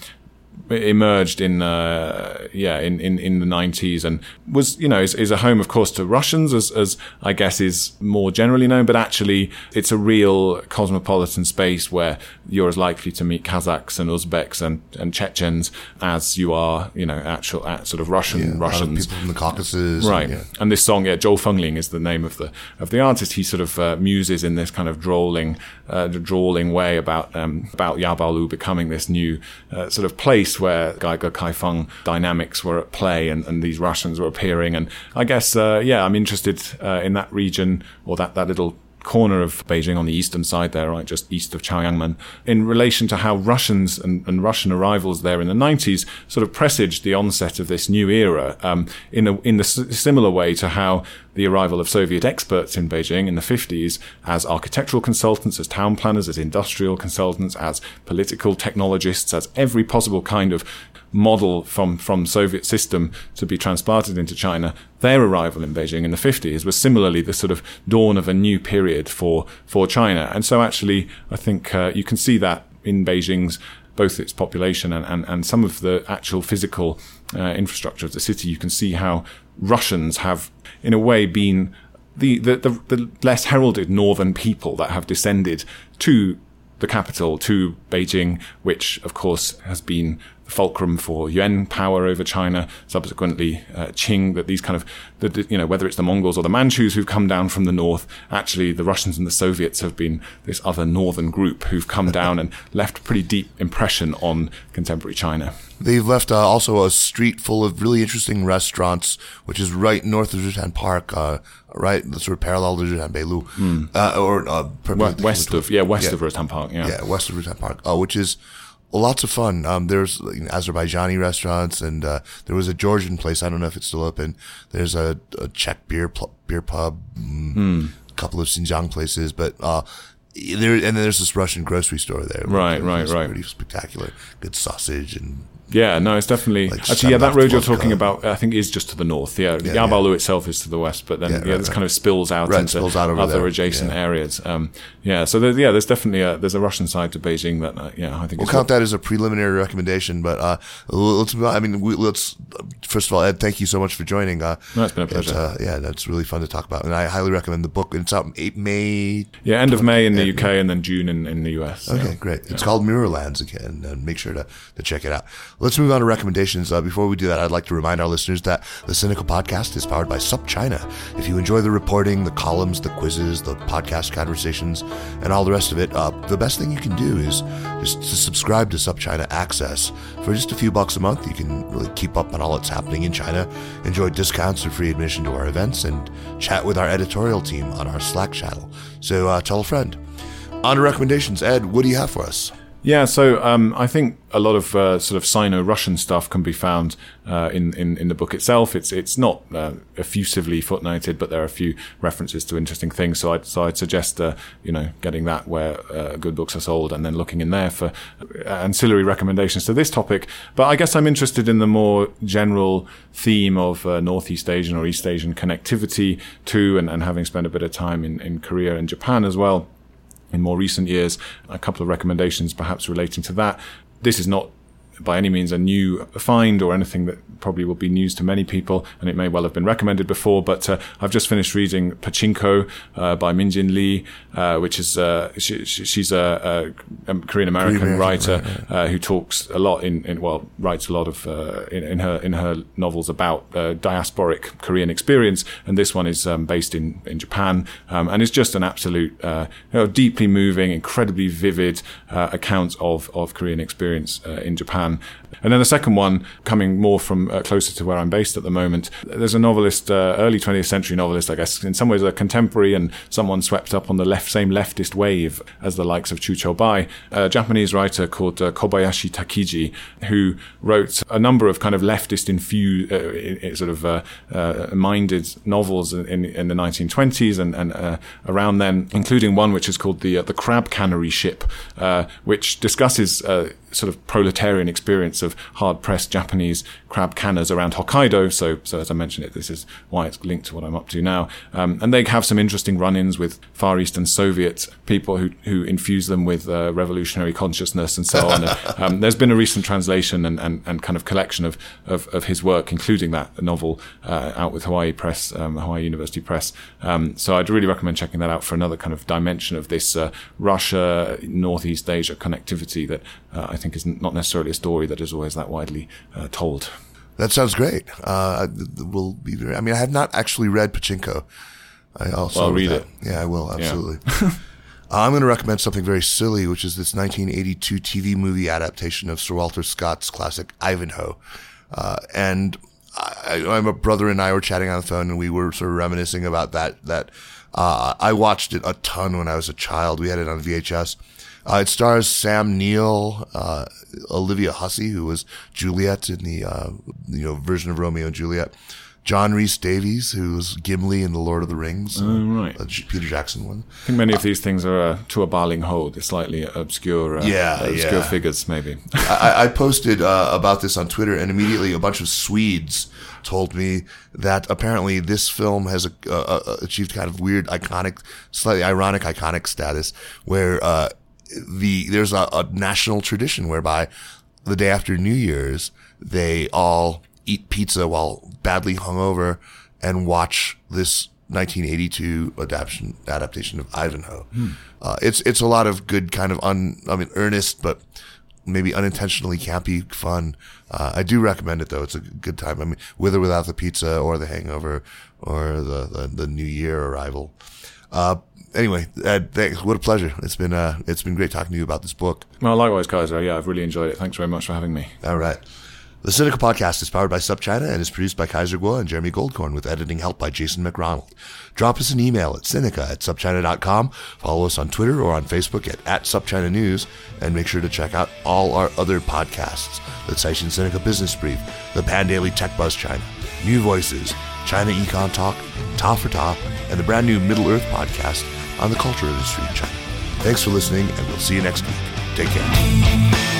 emerged in uh, yeah in, in, in the 90s and was you know is, is, a home of course to Russians as, as I guess is more generally known but actually it's a real cosmopolitan space where you're as likely to meet Kazakhs and Uzbeks and, and Chechens as you are you know actual sort of Russian yeah, Russians. people from the Caucasus right. and, yeah. and this song yeah Joel Fungling is the name of the of the artist. He sort of uh, muses in this kind of drawling uh, drawling way about um, about Yabaolu becoming this new uh, sort of place where gaige kaifang dynamics were at play and, and these Russians were appearing. And I guess, uh, yeah, I'm interested uh, in that region or that, that little corner of Beijing on the eastern side there, right, just east of Chaoyangmen, in relation to how Russians and, and Russian arrivals there in the 90s sort of presaged the onset of this new era um, in a, in the similar way to how the arrival of Soviet experts in Beijing in the 50s as architectural consultants, as town planners, as industrial consultants, as political technologists, as every possible kind of model from, from Soviet system to be transplanted into China, their arrival in Beijing in the 50s was similarly the sort of dawn of a new period for, for China. And so actually, I think uh, you can see that in Beijing's both its population and, and, and some of the actual physical uh, infrastructure of the city. You can see how Russians have, in a way, been the, the, the, the less heralded northern people that have descended to the capital, to Beijing, which, of course, has been fulcrum for Yuan power over China, subsequently uh, Qing, that these kind of, the, you know, whether it's the Mongols or the Manchus who've come down from the north, actually the Russians and the Soviets have been this other northern group who've come down and left a pretty deep impression on contemporary China. They've left uh, also a street full of really interesting restaurants, which is right north of Ritan Park, uh, right, sort of parallel to Ritan Beilu, mm. or uh, west of yeah, west yeah. of Ritan Park, yeah, yeah, west of Ritan Park, uh, which is lots of fun. Um, there's you know, Azerbaijani restaurants, and uh, there was a Georgian place. I don't know if it's still open. There's a, a Czech beer pl- beer pub, mm, Hmm. a couple of Xinjiang places, but uh, there and then there's this Russian grocery store there. Right, right, right. Pretty spectacular. Good sausage and Yeah, no, it's definitely Like actually yeah. That road you're talking about, I think, is just to the north. Yeah, Yeah, Yabaolu itself is to the west, but then Yeah, yeah, right, this right. kind of spills out Right, into spills out other there, adjacent yeah. areas. Um, yeah, so there, yeah, there's definitely a there's a Russian side to Beijing that uh, yeah, I think We'll count that as a preliminary recommendation, but uh, let's. I mean, we, let's. First of all, Ed, thank you so much for joining. Uh, No, it's been a pleasure. uh, yeah, that's really fun to talk about, and I highly recommend the book. It's out May. yeah, end of May in the UK and then June in, in the US. Okay, yeah. great. It's called Mirrorlands again, and make sure to, to check it out. Let's move on to recommendations. Uh, before we do that, I'd like to remind our listeners that the Sinica Podcast is powered by SupChina. If you enjoy the reporting, the columns, the quizzes, the podcast conversations, and all the rest of it, uh, the best thing you can do is just to subscribe to SupChina Access. For just a few bucks a month, you can really keep up on all that's happening in China, enjoy discounts and free admission to our events, and chat with our editorial team on our Slack channel. So uh, tell a friend. On to recommendations. Ed, what do you have for us? Yeah, so um, I think a lot of uh, sort of Sino-Russian stuff can be found uh, in, in in the book itself. It's it's not uh, effusively footnoted, but there are a few references to interesting things. So I'd so I'd suggest uh, you know getting that where uh, good books are sold, and then looking in there for uh, ancillary recommendations to this topic. But I guess I'm interested in the more general theme of Northeast Asian or East Asian connectivity too, and, and having spent a bit of time in, in Korea and Japan as well in more recent years. A couple of recommendations perhaps relating to that. This is not by any means a new find or anything that probably will be news to many people, and it may well have been recommended before. But uh, I've just finished reading Pachinko uh, by Min Jin Lee, uh, which is uh, she, she- she's a, a Korean American writer Uh, who talks a lot in, in well writes a lot of uh, in, in her in her novels about uh, diasporic Korean experience, and this one is um, based in in Japan, um, and it's just an absolute uh, you know, deeply moving, incredibly vivid uh, account of of Korean experience uh, in Japan. And then the second one, coming more from uh, closer to where I'm based at the moment, there's a novelist, uh, early 20th century novelist, I guess, in some ways a contemporary and someone swept up on the left, same leftist wave as the likes of Qiubai, a Japanese writer called uh, Kobayashi Takiji, who wrote a number of kind of leftist infused, uh, sort of uh, uh, minded novels in, in the 1920s and, and around then, including one which is called the the Crab Cannery Ship, which discusses sort of proletarian experience of hard pressed Japanese crab canners around Hokkaido. So, so as I mentioned it, this is why it's linked to what I'm up to now. Um, and they have some interesting run-ins with Far Eastern Soviet people who, who infuse them with uh, revolutionary consciousness and so on. And, um, there's been a recent translation and, and, and kind of collection of, of, of his work, including that novel uh, out with Hawaii Press, um, Hawaii University Press. Um, so I'd really recommend checking that out for another kind of dimension of this uh, Russia, Northeast Asia connectivity that uh, I think is not necessarily a story that is always that widely uh, told. That sounds great. Uh, we'll be very, I mean, I have not actually read Pachinko. I also Well, read that. it. Yeah, I will absolutely. uh, I'm going to recommend something very silly, which is this 1982 TV movie adaptation of Sir Walter Scott's classic Ivanhoe. Uh, and I, I, my brother and I were chatting on the phone, and we were sort of reminiscing about that. That uh, I watched it a ton when I was a child. We had it on VHS. Uh, it stars Sam Neill, uh, Olivia Hussey, who was Juliet in the uh, you know version of Romeo and Juliet, John Rhys Davies, who was Gimli in the Lord of the Rings, Oh, right. uh, Peter Jackson one. I think many of these things are uh, to a barling hold. They're slightly obscure, uh, Yeah, obscure yeah. figures, maybe. I, I posted uh, about this on Twitter, and immediately a bunch of Swedes told me that apparently this film has a, uh, achieved kind of weird, iconic, slightly ironic, iconic status, where uh, the there's a, a national tradition whereby the day after New Year's they all eat pizza while badly hungover and watch this 1982 adaptation adaptation of Ivanhoe. Uh, it's it's a lot of good kind of un I mean earnest but maybe unintentionally campy fun. Uh, I do recommend it though. It's a good time. I mean, with or without the pizza or the hangover or the, the, the new year arrival. Uh, anyway, uh, thanks. What a pleasure. It's been, uh, it's been great talking to you about this book. well, likewise, Kaiser. Yeah, I've really enjoyed it. Thanks very much for having me. All right. The Sinica podcast is powered by SupChina and is produced by Kaiser Kuo and Jeremy Goldkorn with editing help by Jason McRonald. Drop us an email at Sinica at SupChina.com. Follow us on Twitter or on Facebook at, at SupChina News. And make sure to check out all our other podcasts. The Caixin Sinica Business Brief, the Pandaily Tech Buzz China, New Voices, China Econ Talk, Ta for Ta, and the brand new Middle Earth podcast on the culture industry in China. Thanks for listening, and we'll see you next week. Take care.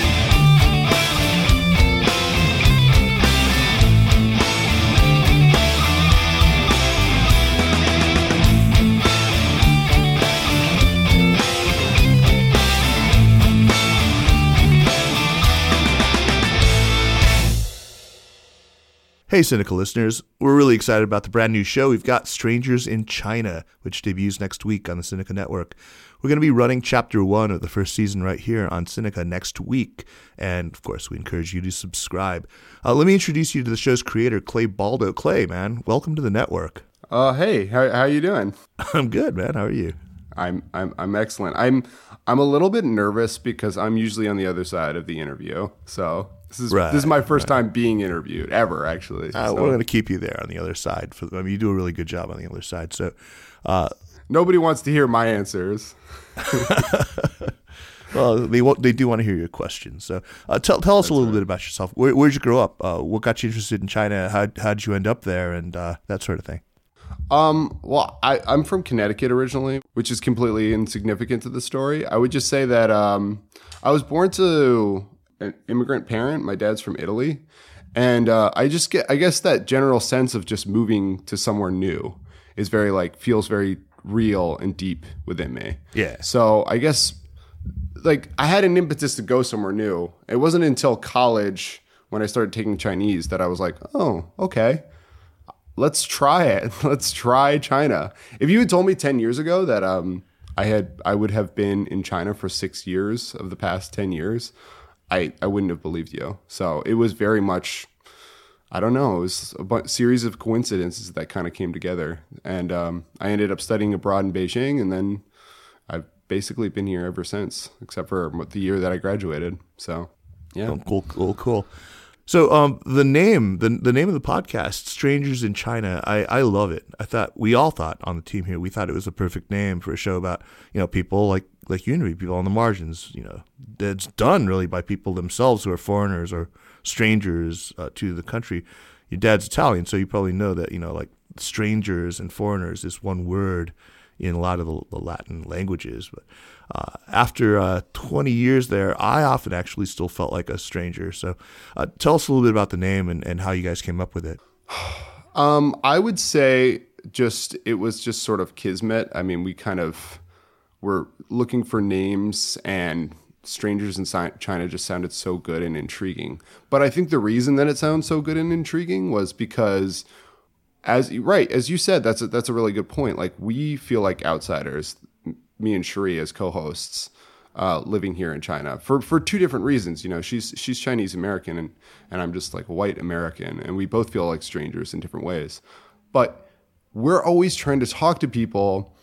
Hey, Sinica listeners. We're really excited about the brand new show. We've got Strangers in China, which debuts next week on the Sinica Network. We're going to be running chapter one of the first season right here on Sinica next week. And of course, we encourage you to subscribe. Uh, let me introduce you to the show's creator, Clay Baldo. Clay, man, welcome to the network. Uh, hey, how, how you doing? I'm good, man. How are you? I'm I'm I'm excellent. I'm I'm a little bit nervous because I'm usually on the other side of the interview. So this is right, this is my first right. time being interviewed ever, actually. Uh, so. We're going to keep you there on the other side. For, I mean, you do a really good job on the other side. So uh, nobody wants to hear my answers. well, they they do want to hear your questions. So uh, tell tell us That's a little right. bit about yourself. Where where did you grow up? Uh, what got you interested in China? How how did you end up there? And uh, that sort of thing. Um, well, I, I'm from Connecticut originally, which is completely insignificant to the story. I would just say that um, I was born to an immigrant parent. My dad's from Italy. And uh, I just get, I guess that general sense of just moving to somewhere new is very like, feels very real and deep within me. Yeah. So I guess like I had an impetus to go somewhere new. It wasn't until college when I started taking Chinese that I was like, oh, okay, let's try it. Let's try China. If you had told me 10 years ago that um, I had, I would have been in China for six years of the past 10 years, I, I wouldn't have believed you. So it was very much, I don't know, it was a bu- series of coincidences that kind of came together. And um, I ended up studying abroad in Beijing, and then I've basically been here ever since, except for the year that I graduated. So, yeah. Oh, cool, cool, cool. So um, the name, the the name of the podcast, "Strangers in China," I, I love it. I thought we all thought on the team here, we thought it was a perfect name for a show about you know people like like you and people on the margins. You know, it's done really by people themselves who are foreigners or strangers uh, to the country. Your dad's Italian, so you probably know that you know like strangers and foreigners is one word in a lot of the, the Latin languages, but uh, after uh, 20 years there, I often actually still felt like a stranger. So uh, tell us a little bit about the name and, and how you guys came up with it. Um, I would say just it was just sort of kismet. I mean, we kind of were looking for names and strangers in China just sounded so good and intriguing. But I think the reason that it sounds so good and intriguing was because as right as you said that's a, that's a really good point like we feel like outsiders me and Cherie as co-hosts uh, living here in China for for two different reasons. You know, she's she's Chinese American and and I'm just like white American, and we both feel like strangers in different ways. But we're always trying to talk to people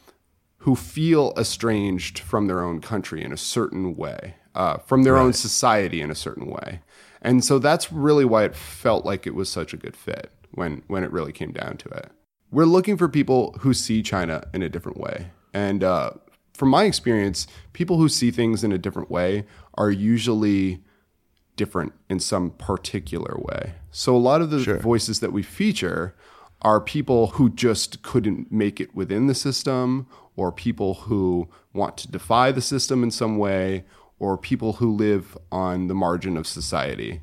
who feel estranged from their own country in a certain way, uh, from their right. own society in a certain way, and so that's really why it felt like it was such a good fit when when it really came down to it. We're looking for people who see China in a different way, and uh, from my experience, people who see things in a different way are usually different in some particular way. So a lot of the sure. voices that we feature are people who just couldn't make it within the system or people who want to defy the system in some way or people who live on the margin of society.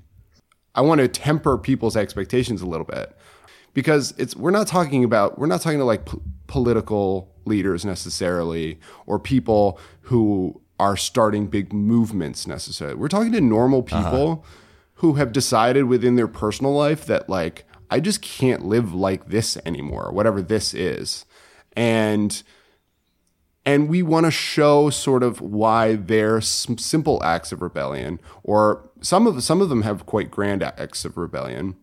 I want to temper people's expectations a little bit because it's we're not talking about we're not talking to like p- political leaders necessarily or people who are starting big movements necessarily. We're talking to normal uh-huh. people uh-huh. who have decided within their personal life that like I just can't live like this anymore, whatever this is. And and we want to show sort of why their simple acts of rebellion or some of some of them have quite grand acts of rebellion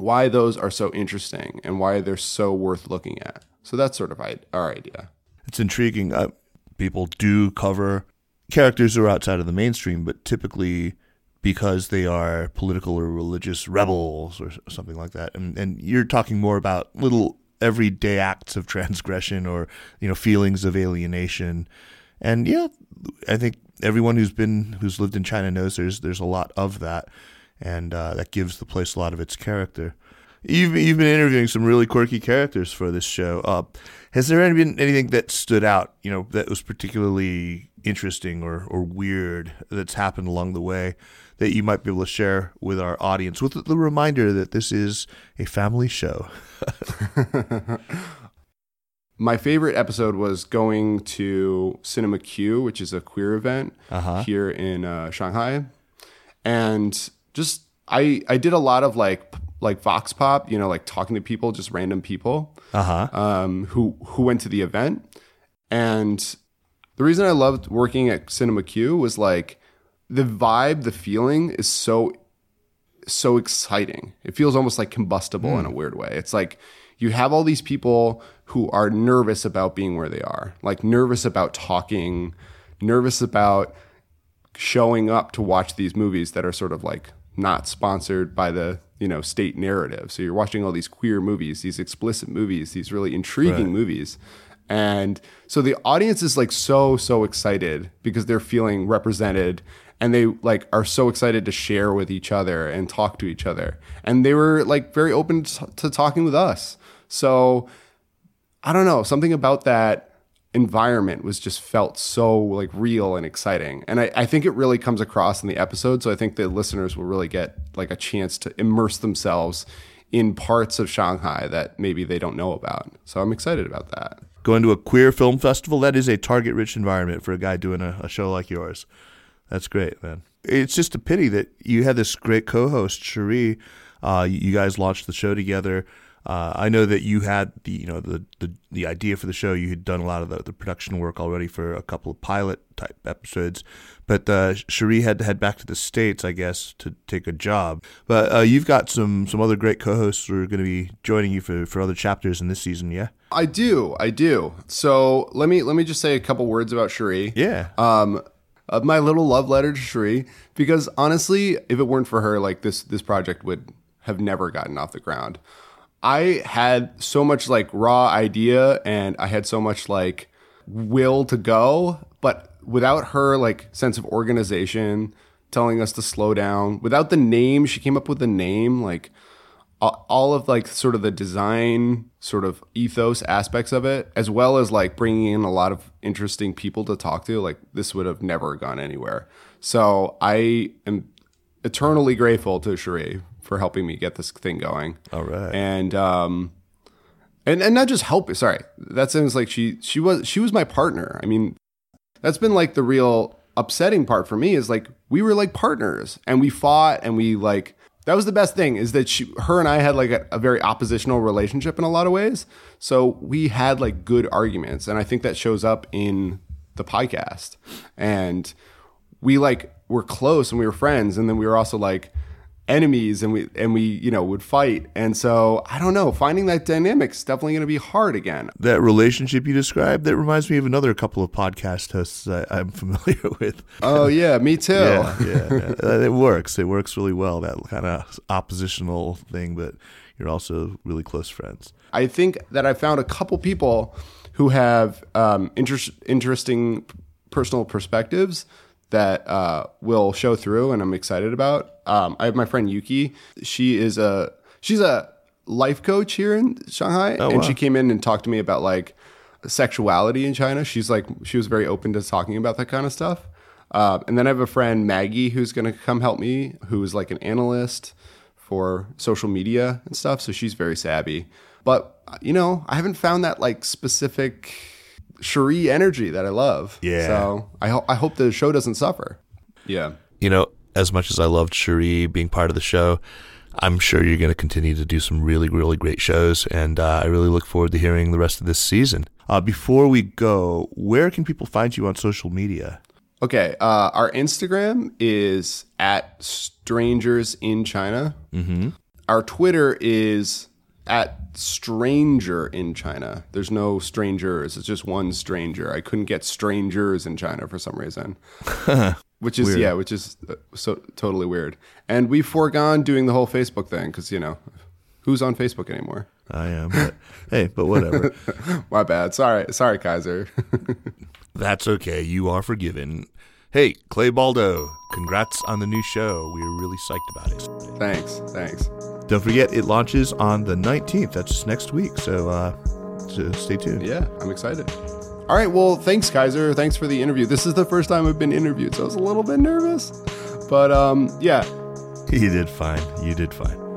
why those are so interesting and why they're so worth looking at so that's sort of our idea. It's intriguing. Uh, people do cover characters who are outside of the mainstream, but typically because they are political or religious rebels or something like that. And, and you're talking more about little everyday acts of transgression or you know feelings of alienation. And yeah, I think everyone who's been who's lived in China knows there's there's a lot of that, and uh, that gives the place a lot of its character. You've you've been interviewing some really quirky characters for this show. Uh, has there been anything that stood out? You know, that was particularly interesting or or weird that's happened along the way that you might be able to share with our audience, with the reminder that this is a family show. My favorite episode was going to Cinema Q, which is a queer event uh-huh. here in uh, Shanghai, and just I I did a lot of like like vox pop, you know, like talking to people, just random people uh-huh. um, who who went to the event, and the reason I loved working at Cinema Q was like the vibe, the feeling is so so exciting. It feels almost like combustible mm. in a weird way. It's like you have all these people who are nervous about being where they are, like nervous about talking, nervous about showing up to watch these movies that are sort of like not sponsored by the you know state narrative. So you're watching all these queer movies, these explicit movies, these really intriguing right. movies. And so the audience is like so so excited because they're feeling represented and they like are so excited to share with each other and talk to each other and they were like very open to talking with us so i don't know something about that environment was just felt so like real and exciting and I, I think it really comes across in the episode so i think the listeners will really get like a chance to immerse themselves in parts of shanghai that maybe they don't know about so i'm excited about that going to a queer film festival that is a target rich environment for a guy doing a, a show like yours that's great, man. It's just a pity that you had this great co-host, Cherie. Uh, you guys launched the show together. Uh, I know that you had the you know the, the the idea for the show. You had done a lot of the, the production work already for a couple of pilot type episodes, but uh, Cherie had to head back to the states, I guess, to take a job. But uh, you've got some some other great co-hosts who are going to be joining you for, for other chapters in this season. Yeah, I do, I do. So let me let me just say a couple words about Cherie. Yeah. Um, of my little love letter to Cherie because honestly, if it weren't for her, like this this project would have never gotten off the ground. I had so much like raw idea and I had so much like will to go, but without her like sense of organization telling us to slow down, without the name, she came up with the name like all of like sort of the design sort of ethos aspects of it as well as like bringing in a lot of interesting people to talk to like this would have never gone anywhere. So i am eternally grateful to Cherie for helping me get this thing going all right and um and and not just help sorry that sounds like she she was she was my partner i mean that's been like the real upsetting part for me is like we were like partners and we fought and we like that was the best thing is that she, her and I had like a, a, very oppositional relationship in a lot of ways. So we had like good arguments, and I think that shows up in the podcast. And we like were close and we were friends, and then we were also like enemies and we and we you know would fight. And so i don't know finding that dynamic is definitely going to be hard again. That relationship you described that reminds me of another couple of podcast hosts I, am familiar with. Oh yeah me too. Yeah, yeah, yeah. it works. It works really well that kind of oppositional thing but you're also really close friends. I think that i found a couple people who have um, inter- interesting personal perspectives that uh, will show through and I'm excited about. Um, I have my friend Yuki. She is a she's a life coach here in Shanghai, oh, and wow. she came in and talked to me about like sexuality in China. She's like she was very open to talking about that kind of stuff. Uh, and then I have a friend Maggie who's going to come help me, who is like an analyst for social media and stuff. So she's very savvy. But you know, I haven't found that like specific Cherie energy that I love. Yeah. So I, ho- I hope the show doesn't suffer. Yeah. You know, as much as I loved Cherie being part of the show, I'm sure you're going to continue to do some really, really great shows. And uh, I really look forward to hearing the rest of this season. Uh, before we go, where can people find you on social media? Okay. Uh, our Instagram is at strangers in China. Mm-hmm. Our Twitter is at stranger in China. There's no strangers. It's just one stranger. I couldn't get strangers in China for some reason. which is Weird. yeah, which is uh, so totally weird. And we've foregone doing the whole Facebook thing because you know who's on Facebook anymore. I am. But, hey, but whatever. My bad. Sorry, sorry, Kaiser. That's okay. You are forgiven. Hey, Clay Baldo, congrats on the new show. We are really psyched about it. thanks, thanks. Don't forget, it launches on the 19th. That's just next week. So, uh, so stay tuned. Yeah, I'm excited. All right, well, thanks, Kaiser. Thanks for the interview. This is the first time I've been interviewed, so I was a little bit nervous, but um, yeah, You did fine. You did fine.